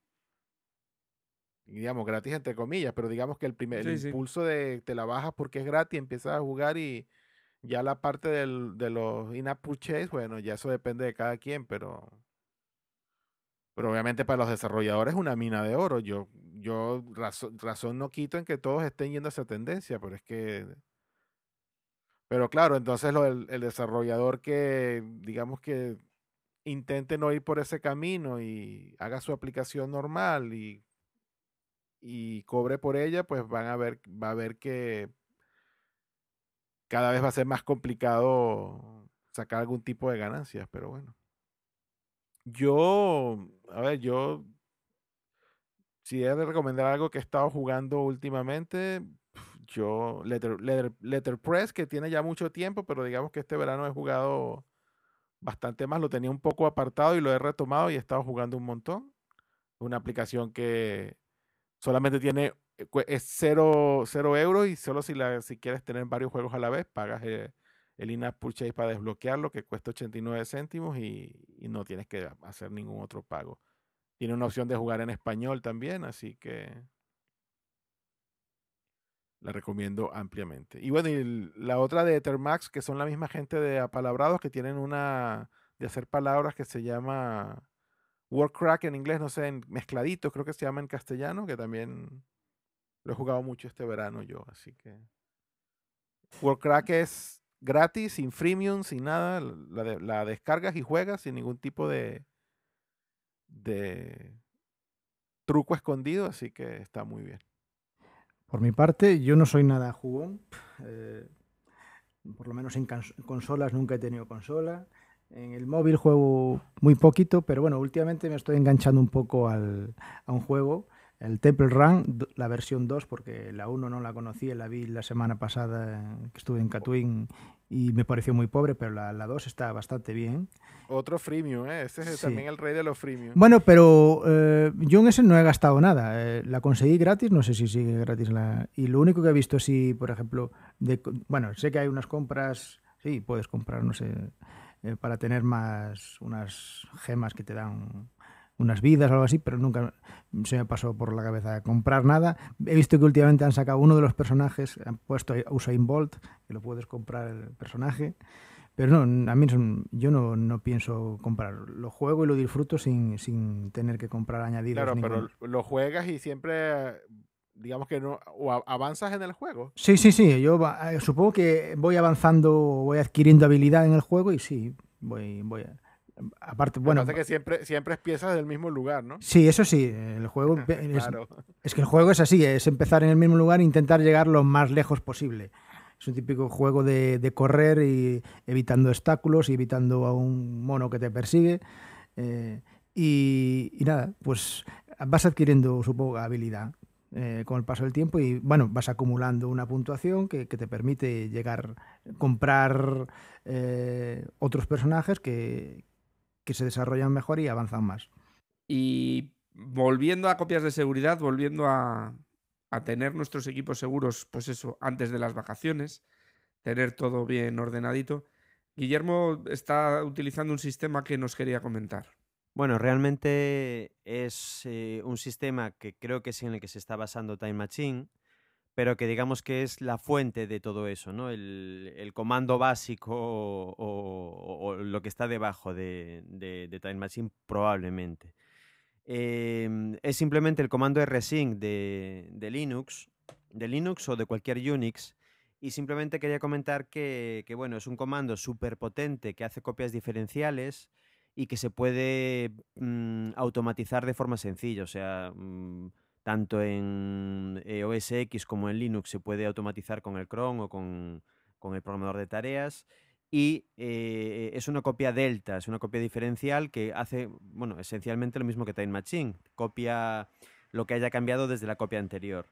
Digamos, gratis entre comillas, pero digamos que el primer el Sí, impulso de te la bajas porque es gratis, empiezas a jugar y ya la parte del- de los in-app purchase, bueno, ya eso depende de cada quien, pero pero obviamente para los desarrolladores es una mina de oro. Yo, yo razón, razón no quito en que todos estén yendo a esa tendencia, pero es que. Pero claro, entonces lo el desarrollador que, digamos que intente no ir por ese camino y haga su aplicación normal y, y cobre por ella, pues van a ver, va a ver que cada vez va a ser más complicado sacar algún tipo de ganancias, pero bueno. Yo, a ver, yo, si he de recomendar algo que he estado jugando últimamente, yo, Letter, Letter- Letterpress, que tiene ya mucho tiempo, pero digamos que este verano he jugado bastante más, lo tenía un poco apartado y lo he retomado y he estado jugando un montón. Una aplicación que solamente tiene eh, es cero, cero euros y solo si, la, si quieres tener varios juegos a la vez, pagas eh, el in-app purchase para desbloquearlo, que cuesta 89 céntimos y, y no tienes que hacer ningún otro pago. Tiene una opción de jugar en español también, así que la recomiendo ampliamente. Y bueno, y el- la otra de Ethermax, que son la misma gente de Apalabrados, que tienen una de hacer palabras que se llama Wordcrack en inglés, no sé, en mezcladito, creo que se llama en castellano, que también lo he jugado mucho este verano yo, así que Wordcrack es gratis, sin freemium, sin nada, la, de- la descargas y juegas sin ningún tipo de de truco escondido, así que está muy bien. Por mi parte, yo no soy nada jugón. eh, por lo menos en cons- consolas nunca he tenido consola. En el móvil juego muy poquito, pero bueno, últimamente me estoy enganchando un poco al- a un juego, el Temple Run, la versión 2, porque la 1 no la conocía, la vi la semana pasada que estuve en Catwin y me pareció muy pobre, pero la, la 2 está bastante bien. Otro freemium, ¿eh? Ese es Sí. también el rey de los freemium. Bueno, pero eh, yo en ese no he gastado nada. eh, la conseguí gratis, no sé si sigue gratis. La... Y lo único que he visto, sí, por ejemplo, de, bueno, sé que hay unas compras, sí, puedes comprar, no sé, eh, para tener más, unas gemas que te dan unas vidas o algo así, pero nunca se me pasó por la cabeza comprar nada. He visto que últimamente han sacado uno de los personajes, han puesto a Usain Bolt, que lo puedes comprar el personaje. Pero no, a mí son- yo no, no pienso comprar. Lo juego y lo disfruto sin, sin tener que comprar añadidos. Claro, pero ninguno. lo juegas y siempre, digamos que no, o avanzas en el juego. Sí, sí, sí. Yo eh, supongo que voy avanzando, voy adquiriendo habilidad en el juego y sí, voy, voy. a- Aparte, Bueno, bueno, que siempre, siempre empiezas del mismo lugar, ¿no? sí, eso sí. El juego *laughs* es, Claro. es que el juego es así, es empezar en el mismo lugar e intentar llegar lo más lejos posible. Es un típico juego de, de correr y evitando obstáculos y evitando a un mono que te persigue. eh, y, y nada, pues vas adquiriendo, supongo, habilidad eh, con el paso del tiempo y bueno, vas acumulando una puntuación que, te permite llegar, comprar eh, otros personajes que, que se desarrollan mejor y avanzan más. Y volviendo a copias de seguridad, volviendo a, a tener nuestros equipos seguros, pues eso, antes de las vacaciones, tener todo bien ordenadito. Guillermo está utilizando un sistema que nos quería comentar. Bueno, realmente es eh, un sistema que creo que es en el que se está basando Time Machine, pero que digamos que es la fuente de todo eso, ¿no? El, comando básico o, lo que está debajo de, Time Machine probablemente. Em, es simplemente el comando rsync de, de Linux, de Linux o de cualquier Unix. Y simplemente quería comentar que, que, bueno, es un comando súper potente que hace copias diferenciales y que se puede mm, automatizar de forma sencilla. O sea, mm, tanto en eh, OS X como en Linux se puede automatizar con el cron o con, con el programador de tareas. Y eh, es una copia delta, es una copia diferencial que hace, bueno, esencialmente lo mismo que Time Machine. Copia lo que haya cambiado desde la copia anterior.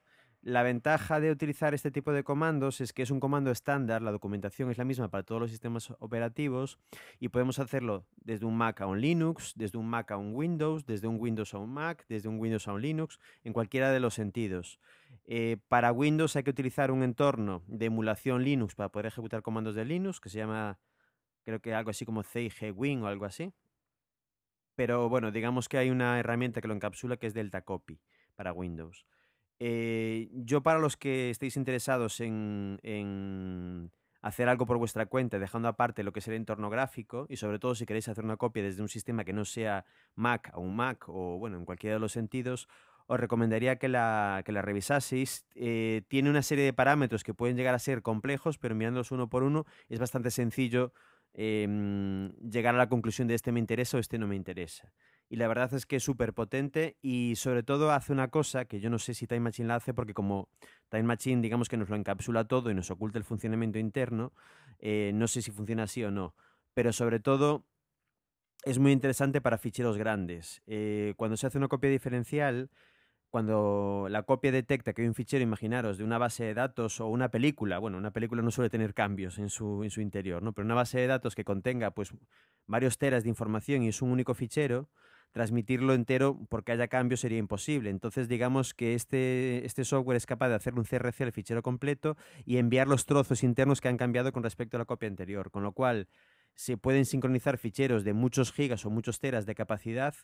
La ventaja de utilizar este tipo de comandos es que es un comando estándar, la documentación es la misma para todos los sistemas operativos y podemos hacerlo desde un Mac a un Linux, desde un Mac a un Windows, desde un Windows a un Mac, desde un Windows a un Linux, en cualquiera de los sentidos. Eh, para Windows hay que utilizar un entorno de emulación Linux para poder ejecutar comandos de Linux, que se llama, creo que algo así como CIG Win o algo así. Pero bueno, digamos que hay una herramienta que lo encapsula que es Delta Copy para Windows. Eh, yo para los que estéis interesados en, hacer algo por vuestra cuenta, dejando aparte lo que es el entorno gráfico y sobre todo si queréis hacer una copia desde un sistema que no sea Mac a un Mac o bueno, en cualquiera de los sentidos, os recomendaría que la, que la revisaseis. Eh, tiene una serie de parámetros que pueden llegar a ser complejos, pero mirándolos uno por uno es bastante sencillo em, llegar a la conclusión de este me interesa o este no me interesa. Y la verdad es que es súper potente y sobre todo hace una cosa que yo no sé si Time Machine la hace porque como Time Machine digamos que nos lo encapsula todo y nos oculta el funcionamiento interno, eh, no sé si funciona así o no. Pero sobre todo es muy interesante para ficheros grandes. Eh, cuando se hace una copia diferencial, cuando la copia detecta que hay un fichero, imaginaros, de una base de datos o una película, bueno, una película no suele tener cambios en su, en su interior, ¿no? Pero una base de datos que contenga pues varios teras de información y es un único fichero, transmitirlo entero porque haya cambio sería imposible. Entonces, digamos que este, este software es capaz de hacer un CRC al fichero completo y enviar los trozos internos que han cambiado con respecto a la copia anterior. Con lo cual, se pueden sincronizar ficheros de muchos gigas o muchos teras de capacidad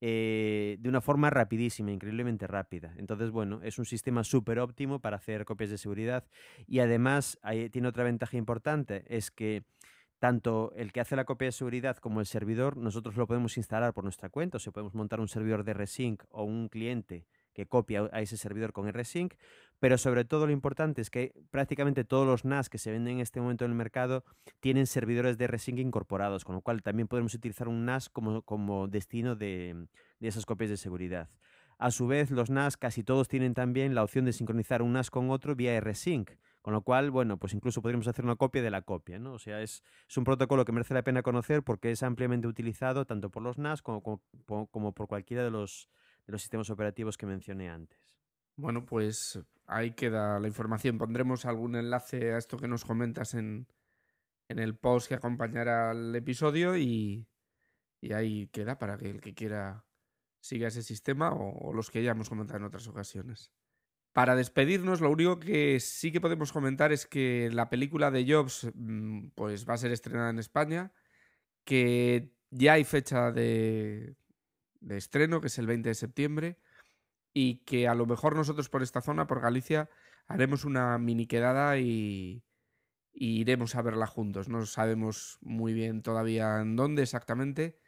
eh, de una forma rapidísima, increíblemente rápida. Entonces, bueno, es un sistema súper óptimo para hacer copias de seguridad y además tiene otra ventaja importante, es que tanto el que hace la copia de seguridad como el servidor, nosotros lo podemos instalar por nuestra cuenta, o sea, podemos montar un servidor de Resync o un cliente que copia a ese servidor con RSync, pero sobre todo lo importante es que prácticamente todos los NAS que se venden en este momento en el mercado tienen servidores de RSync incorporados, con lo cual también podemos utilizar un NAS como, como destino de, de esas copias de seguridad. A su vez, los NAS casi todos tienen también la opción de sincronizar un NAS con otro vía RSync, con lo cual, bueno, pues incluso podríamos hacer una copia de la copia, ¿no? O sea, es, un protocolo que merece la pena conocer porque es ampliamente utilizado tanto por los NAS como, por cualquiera de los, sistemas operativos que mencioné antes. Bueno, pues ahí queda la información. Pondremos algún enlace a esto que nos comentas en, el post que acompañará al episodio y, ahí queda para que el que quiera siga ese sistema o los que ya hemos comentado en otras ocasiones. Para despedirnos, lo único que sí que podemos comentar es que la película de Jobs mm, pues va a ser estrenada en España, que ya hay fecha de, estreno, que es el 20 de septiembre, y que a lo mejor nosotros por esta zona, por Galicia, haremos una mini quedada y, y iremos a verla juntos. No sabemos muy bien todavía en dónde exactamente,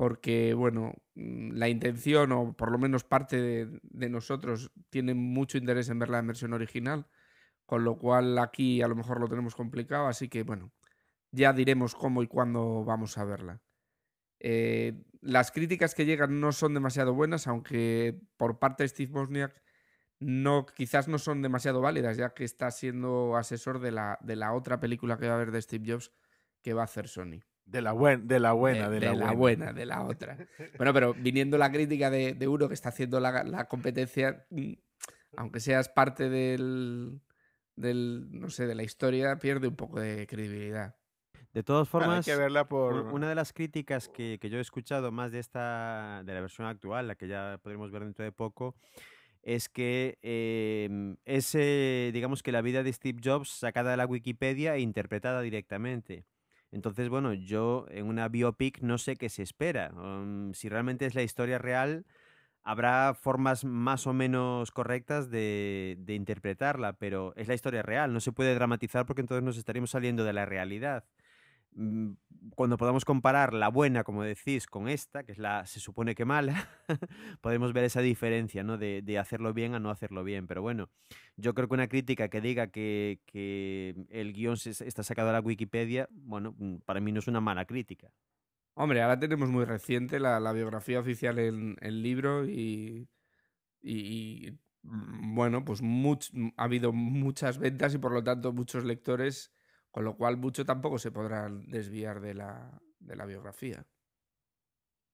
porque, bueno, mm, la intención, o por lo menos parte de, nosotros, tiene mucho interés en verla en versión original, con lo cual aquí a lo mejor lo tenemos complicado, así que, bueno, ya diremos cómo y cuándo vamos a verla. Eh, las críticas que llegan no son demasiado buenas, aunque por parte de Steve Bosniak no, quizás no son demasiado válidas, ya que está siendo asesor de la, de la otra película que va a haber de Steve Jobs que va a hacer Sony. De la, buen, de la buena, de, de la, la buena. buena, de la otra. Bueno, pero viniendo la crítica de, de uno que está haciendo la, la competencia, mm, aunque seas parte del, del, no sé, de la historia, pierde un poco de credibilidad. De todas Bueno, hay formas, que verla por... una de las críticas que, que yo he escuchado más de esta de la versión actual, la que ya podremos ver dentro de poco, es que es, eh, digamos que la vida de Steve Jobs sacada de la Wikipedia e interpretada directamente. Entonces, bueno, yo en una biopic no sé qué se espera. um, si realmente es la historia real, habrá formas más o menos correctas de, de interpretarla, pero es la historia real, no se puede dramatizar porque entonces nos estaríamos saliendo de la realidad cuando podamos comparar la buena, como decís, con esta, que es la se supone que mala, *laughs* podemos ver esa diferencia, ¿no? De, de hacerlo bien a no hacerlo bien. Pero bueno, yo creo que una crítica que diga que, que el guion se- está sacado de la Wikipedia, bueno, mm, para mí no es una mala crítica. Hombre, ahora tenemos muy reciente la, biografía oficial en el libro y, y- mm, bueno, pues ha habido muchas ventas y por lo tanto muchos lectores, con lo cual mucho tampoco se podrán desviar de la, de la biografía.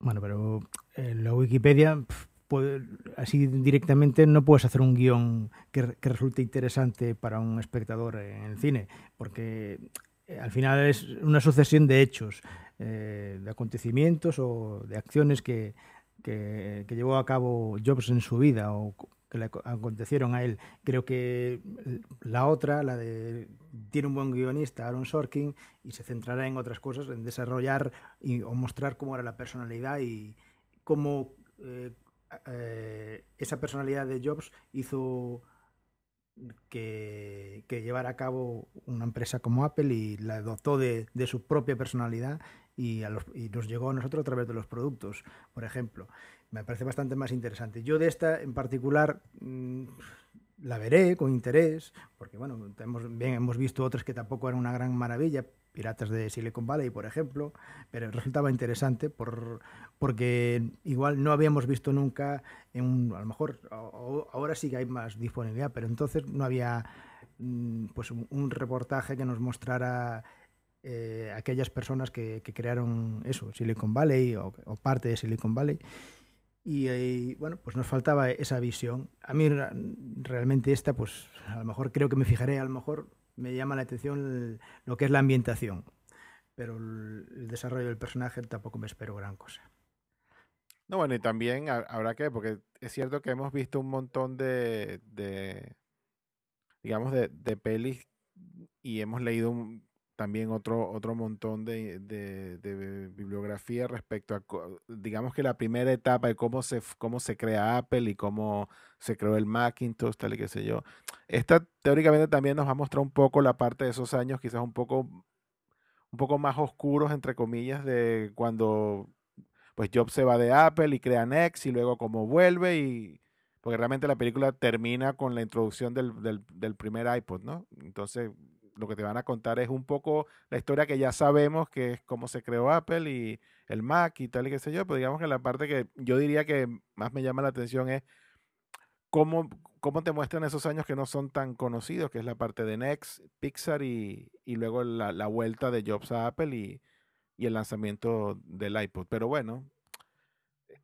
Bueno, pero en la Wikipedia, puede- así directamente, no puedes hacer un guion que, re- que resulte interesante para un espectador en el cine, porque eh, al final es una sucesión de hechos, eh, de acontecimientos o de acciones que, que- que llevó a cabo Jobs en su vida o que le aco- acontecieron a él. Creo que la otra, la de tiene un buen guionista, Aaron Sorkin, y se centrará en otras cosas, en desarrollar y, o mostrar cómo era la personalidad y cómo eh, eh, esa personalidad de Jobs hizo que, que llevara a cabo una empresa como Apple y la dotó de, de su propia personalidad y, a los, y nos llegó a nosotros a través de los productos, por ejemplo. Me parece bastante más interesante. Yo de esta en particular mm, la veré con interés, porque bueno, hemos, bien, hemos visto otras que tampoco eran una gran maravilla, Piratas de Silicon Valley, por ejemplo, pero resultaba interesante por, porque igual no habíamos visto nunca, en un- a lo mejor ahora sí que hay más disponibilidad, pero entonces no había mm, pues un, reportaje que nos mostrara eh, aquellas personas que, crearon eso, Silicon Valley o parte de Silicon Valley. Y, eh, bueno, pues nos faltaba esa visión. A mí realmente esta, pues a lo mejor creo que me fijaré, a lo mejor me llama la atención lo que es la ambientación, pero el, desarrollo del personaje tampoco me espero gran cosa. No, bueno, y también ha- habrá que, porque es cierto que hemos visto un montón de, de digamos, de, de pelis y hemos leído un- también otro, otro montón de, de- bibliografía respecto a, digamos que la primera etapa de cómo se, cómo se crea Apple y cómo se creó el Macintosh, tal y qué sé yo. Esta teóricamente también nos va a mostrar un poco la parte de esos años, quizás un poco, un poco más oscuros, entre comillas, de cuando pues Jobs se va de Apple y crea Next y luego cómo vuelve y porque realmente la película termina con la introducción del, del, del primer iPod, ¿no? Entonces lo que te van a contar es un poco la historia que ya sabemos que es cómo se creó Apple y el Mac y tal y qué sé yo, pero digamos que la parte que yo diría que más me llama la atención es cómo, cómo te muestran esos años que no son tan conocidos, que es la parte de Next, Pixar y, y luego la, la vuelta de Jobs a Apple y, y el lanzamiento del iPod. Pero bueno,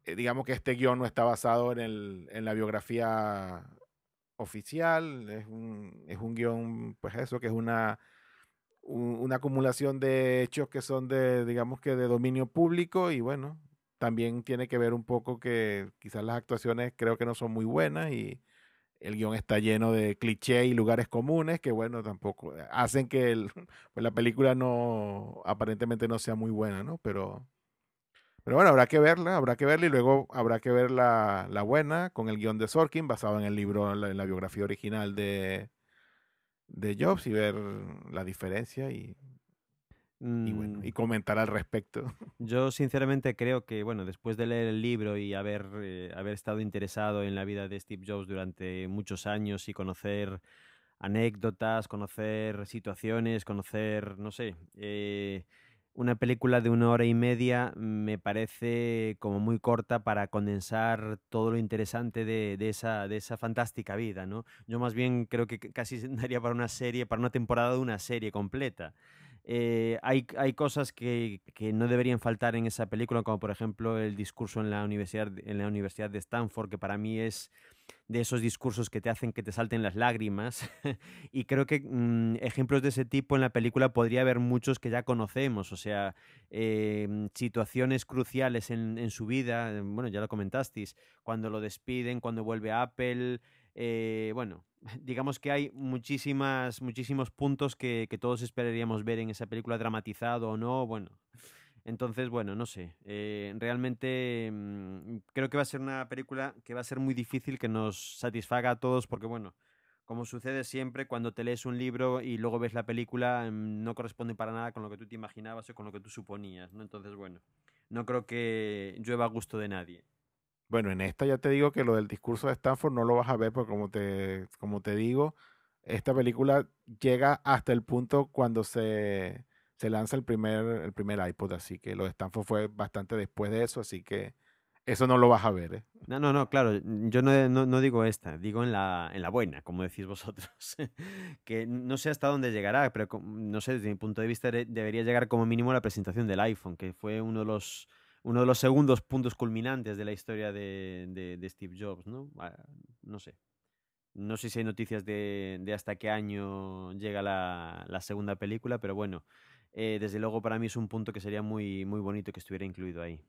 eh, digamos que este guion no está basado en, el, en la biografía oficial, es un, es un guion, pues eso, que es una, un- una acumulación de hechos que son de, digamos que de dominio público y bueno, también tiene que ver un poco que quizás las actuaciones creo que no son muy buenas y el guion está lleno de clichés y lugares comunes que bueno, tampoco eh, hacen que el- *laughs* pues la película no, aparentemente no sea muy buena, ¿no? Pero... Pero bueno, habrá que verla, habrá que verla y luego habrá que ver la, la buena con el guion de Sorkin, basado en el libro, en la, en la biografía original de, de Jobs y ver la diferencia y, y bueno, Mm, y comentar al respecto. *laughs* Yo sinceramente creo que, bueno, después de leer el libro y haber, eh, haber estado interesado en la vida de Steve Jobs durante muchos años y conocer anécdotas, conocer situaciones, conocer, no sé, eh, una película de una hora y media me parece como muy corta para condensar todo lo interesante de, esa, de esa fantástica vida, ¿no? Yo más bien creo que casi *laughs* daría para una serie, para una temporada de una serie completa. Eh, hay, hay cosas que, que no deberían faltar en esa película, como por ejemplo el discurso en la universidad, en la Universidad de Stanford, que para mí es de esos discursos que te hacen que te salten las lágrimas. *laughs* y creo que mm, ejemplos de ese tipo en la película podría haber muchos que ya conocemos, o sea, eh, situaciones cruciales en, en su vida, eh, bueno, ya lo comentasteis, cuando lo despiden, cuando vuelve a Apple, eh, bueno, *laughs* digamos que hay muchísimas, muchísimos puntos que, que todos esperaríamos ver en esa película, dramatizado o no, bueno. Entonces, bueno, no sé. eh, realmente mm, creo que va a ser una película que va a ser muy difícil que nos satisfaga a todos porque, bueno, como sucede siempre, cuando te lees un libro y luego ves la película, mm, no corresponde para nada con lo que tú te imaginabas o con lo que tú suponías, ¿no? Entonces, bueno, no creo que llueva a gusto de nadie. Bueno, en esta ya te digo que lo del discurso de Stanford no lo vas a ver, porque como te, como te digo, esta película llega hasta el punto cuando se, se lanza el primer, el primer iPod, así que lo de Stanford fue bastante después de eso, así que eso no lo vas a ver, ¿eh? No, no, no, claro, yo no, no- no digo esta, digo en la, en la buena, como decís vosotros. *laughs* que no sé hasta dónde llegará, pero no sé, desde mi punto de vista de- debería llegar como mínimo la presentación del iPhone, que fue uno de los, uno de los segundos puntos culminantes de la historia de, de- de Steve Jobs, ¿no? Ah, No sé. No sé si hay noticias de, de hasta qué año llega la, la segunda película, pero bueno, eh, desde luego para mí es un punto que sería muy, muy bonito que estuviera incluido ahí.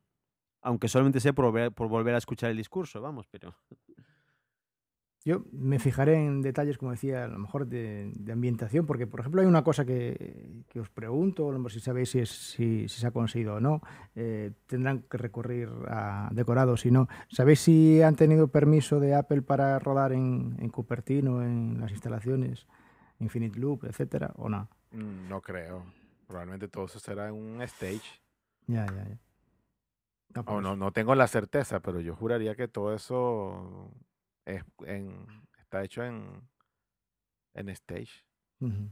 Aunque solamente sea por volver, por volver a escuchar el discurso, vamos, pero... Yo me fijaré en detalles, como decía, a lo mejor de, de ambientación, porque, por ejemplo, hay una cosa que, que os pregunto, a lo mejor si sabéis si, es, si, si se ha conseguido o no. eh, tendrán que recurrir a decorados y no. ¿Sabéis si han tenido permiso de Apple para rodar en, en Cupertino, en las instalaciones, Infinite Loop, etcétera, o no? Mm, No creo. Probablemente todo eso será en un stage. Ya, ya, ya. No, pues, Oh, no, no tengo la certeza, pero yo juraría que todo eso es en, está hecho en, en stage. ujú.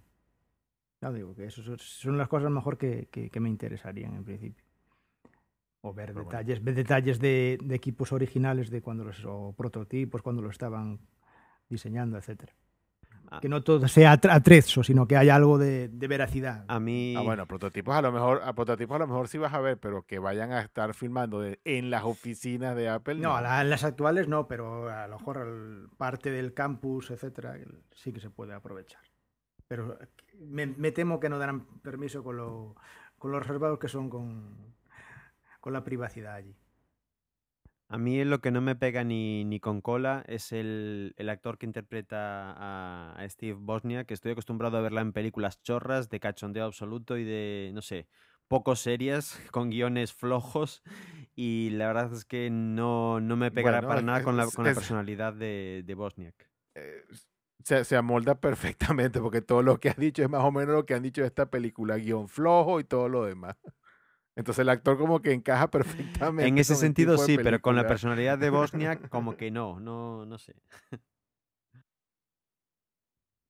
Ya digo que eso son- las cosas mejor que, que- que me interesarían en principio. O ver Pero bueno. detalles, ver detalles de, de equipos originales de cuando los, o prototipos, cuando lo estaban diseñando, etcétera. Ah. Que no todo sea atre- atrezzo, sino que haya algo de, de veracidad. A mí... Ah, bueno, prototipos a lo mejor, a prototipos a lo mejor sí vas a ver, pero que vayan a estar filmando de- en las oficinas de Apple. No, a la- en las actuales no, pero a lo mejor el- parte del campus, etcétera, sí que se puede aprovechar. Pero me, me temo que no darán permiso con lo, con los reservados que son con, con la privacidad allí. A mí lo que no me pega ni, ni con cola es el, el actor que interpreta a, a Steve Bosnia, que estoy acostumbrado a verla en películas chorras, de cachondeo absoluto y de, no sé, poco serias, *laughs* con guiones flojos. Y la verdad es que no, no me pegará Bueno, para es- nada con la, con la es- personalidad de, de Bosniak. Eh, se, se amolda perfectamente porque todo lo que has dicho es más o menos lo que han dicho de esta película, guion flojo y todo lo demás. Entonces el actor como que encaja *laughs* perfectamente. En ese sentido sí, pero con la personalidad de Bosniak *laughs* como que no, no, no sé.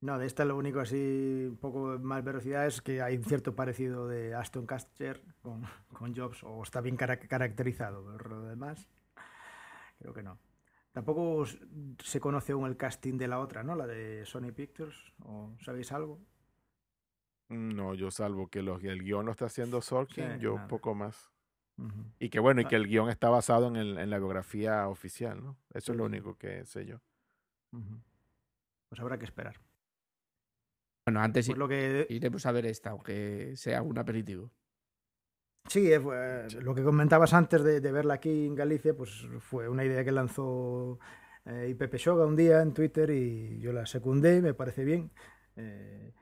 No, de esta lo único así, un poco más velocidad es que hay un cierto parecido de Aston Kutcher con, *laughs* con Jobs, o está bien cara- caracterizado, pero lo demás, creo que no. Tampoco se conoce aún el casting de la otra, ¿no? La de Sony Pictures, ¿o sabéis algo? No, yo salvo que los, el guion lo está haciendo Sorkin, Sí, yo nada. poco más. Y que bueno, y Ah. que el guion está basado en, el- en la biografía oficial, ¿no? Eso es lo único que sé yo. Pues habrá que esperar. Bueno, antes Pues lo que iremos a ver esta, aunque sea un aperitivo. Sí, eh, fue- lo que comentabas antes de, de verla aquí en Galicia, pues fue una idea que lanzó eh, y Pepe Shoga un día en Twitter y yo la secundé, me parece bien. Eh,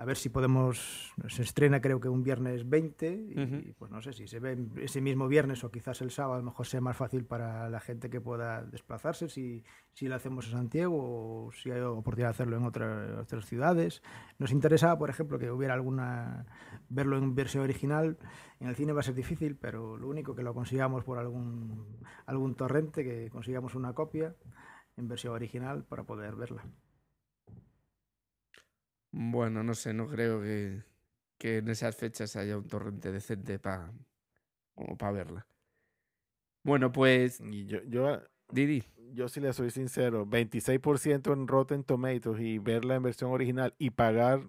a ver si podemos, se estrena creo que un viernes 20 y Ujú. pues no sé si se ve ese mismo viernes o quizás el sábado, a lo mejor sea más fácil para la gente que pueda desplazarse si, si lo hacemos en Santiago o si hay oportunidad de hacerlo en otra- otras ciudades. Nos interesaba, por ejemplo, que hubiera alguna, verlo en versión original. En el cine va a ser difícil, pero lo único que lo consigamos por algún, algún torrente, que consigamos una copia en versión original para poder verla. Bueno, no sé, no creo que, que en esas fechas haya un torrente decente para verla. Bueno, pues, Y yo, yo, Didi, yo sí le soy sincero, 26% en Rotten Tomatoes y verla en versión original y pagar,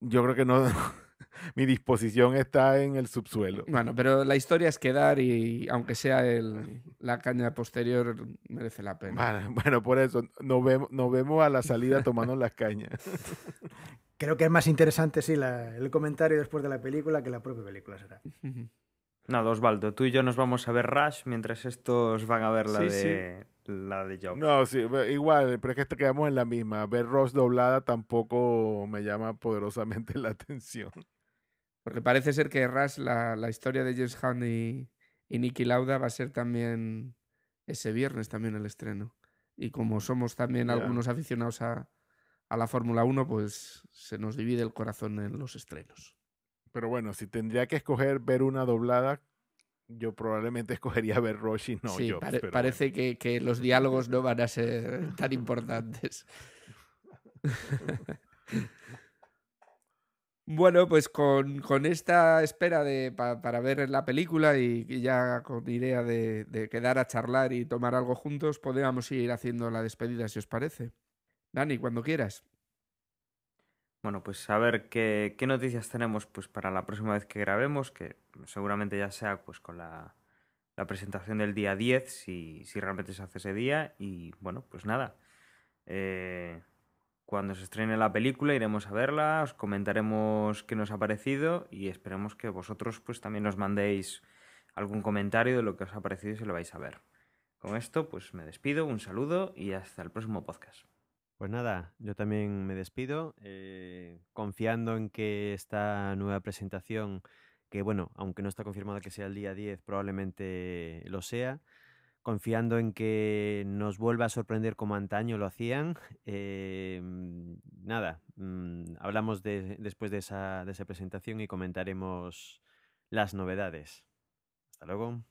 yo creo que no, *laughs* *laughs* mi disposición está en el subsuelo. bueno, pero la historia es quedar y aunque sea el, la caña posterior, merece la pena. Vale, bueno, por eso nos vemos, nos vemos a la salida tomando las cañas. *laughs* Creo que es más interesante, sí, la- el comentario después de la película que la propia película será. Nada, Osvaldo, tú y yo nos vamos a ver Rush mientras estos van a ver la Sí, sí. La de Jobs. No, sí, igual, pero es que te quedamos en la misma. Ver Ross doblada tampoco me llama poderosamente *laughs* la atención. Porque parece ser que Rush, la, la historia de James Hunt y, y Nicky Lauda va a ser también ese viernes también el estreno. Y como somos también algunos aficionados a, a la Fórmula 1, pues se nos divide el corazón en los estrenos. Pero bueno, si tendría que escoger ver una doblada, yo probablemente *laughs* escogería ver Rush y no sí, Jobs, pare- pero parece que, que los diálogos no van a ser *laughs* tan importantes. *laughs* Bueno, pues con, con esta espera de, pa- para ver la película y, y ya con idea de, de quedar a charlar y tomar algo juntos, podríamos ir haciendo la despedida, si os parece. Dani, cuando quieras. Bueno, pues a ver qué, noticias tenemos pues para la próxima vez que grabemos, que seguramente ya sea pues con la, presentación del día 10, si, realmente se hace ese día. Y bueno, pues nada. eh, cuando se estrene la película iremos a verla, os comentaremos qué nos ha parecido y esperemos que vosotros pues también nos mandéis algún comentario de lo que os ha parecido si lo vais a ver. Con esto pues me despido, un saludo y hasta el próximo podcast. Pues nada, yo también me despido, eh, confiando en que esta nueva presentación, que bueno, aunque no está confirmado que sea el día 10, probablemente lo sea, confiando en que nos vuelva a sorprender como antaño lo hacían. *laughs* eh, nada, mm, hablamos de- después de esa, de esa presentación y comentaremos las novedades. Hasta luego.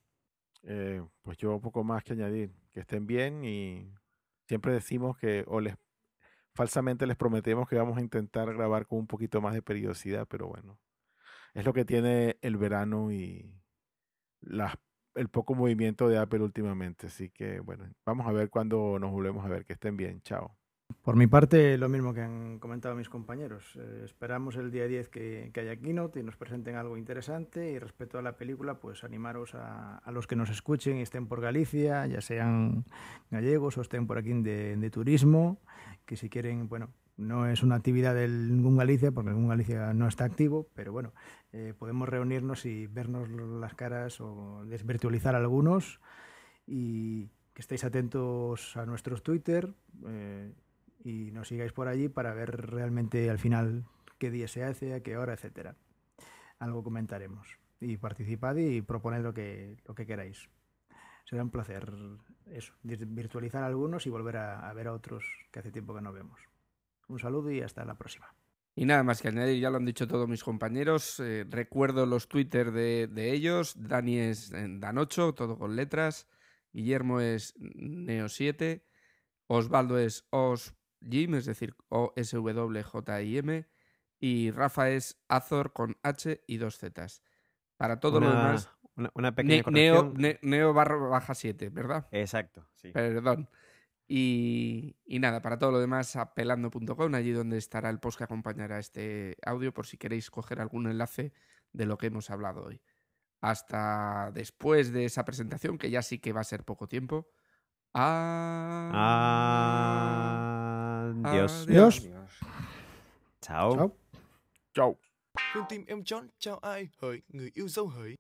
eh, pues yo poco más que añadir. Que estén bien y siempre decimos que, o les falsamente les prometemos que vamos a intentar grabar con un poquito más de periodicidad, pero bueno, es lo que tiene el verano y las el poco movimiento de Apple últimamente. Así que bueno, vamos a ver cuándo nos volvemos a ver. Que estén bien. Chao. Por mi parte, lo mismo que han comentado mis compañeros. Eh, esperamos el día 10 que, haya keynote y nos presenten algo interesante. Y respecto a la película, pues animaros a, los que nos escuchen y estén por Galicia, ya sean gallegos o estén por aquí de, de turismo, que si quieren, bueno, no es una actividad del ningún Galicia, porque ningún Galicia no está activo, pero bueno, eh, podemos reunirnos y vernos las caras o desvirtualizar algunos y que estéis atentos a nuestros Twitter eh, y nos sigáis por allí para ver realmente al final qué día se hace, a qué hora, etcétera. Algo comentaremos. Y participad y proponed lo que, lo que queráis. Será un placer eso, virtualizar algunos y volver a, ver a otros que hace tiempo que no vemos. Un saludo y hasta la próxima. Y nada más que añadir, ya lo han dicho todos mis compañeros. eh, recuerdo los Twitter de, de ellos. Dani es eh, Dan8, todo con letras. Guillermo es Neo7. Osvaldo es OsJim, es decir, O-S-W-J-I-M. Y Rafa es Azor con H y dos Zetas. Para todo lo Una- demás, Una, una pequeña Ne- Neo, corrección. Ne- Neo barra baja 7, ¿verdad? Exacto, sí. Perdón. Y, y nada, para todo lo demás, apelando.com, allí donde estará el post que acompañará este audio, por si queréis coger algún enlace de lo que hemos hablado hoy. Hasta después de esa presentación, que ya sí que va a ser poco tiempo. Ah... Adiós. Adiós. Chao. Chao. Chau. Con tim em chọn chào ai hỡi người yêu dấu hỡi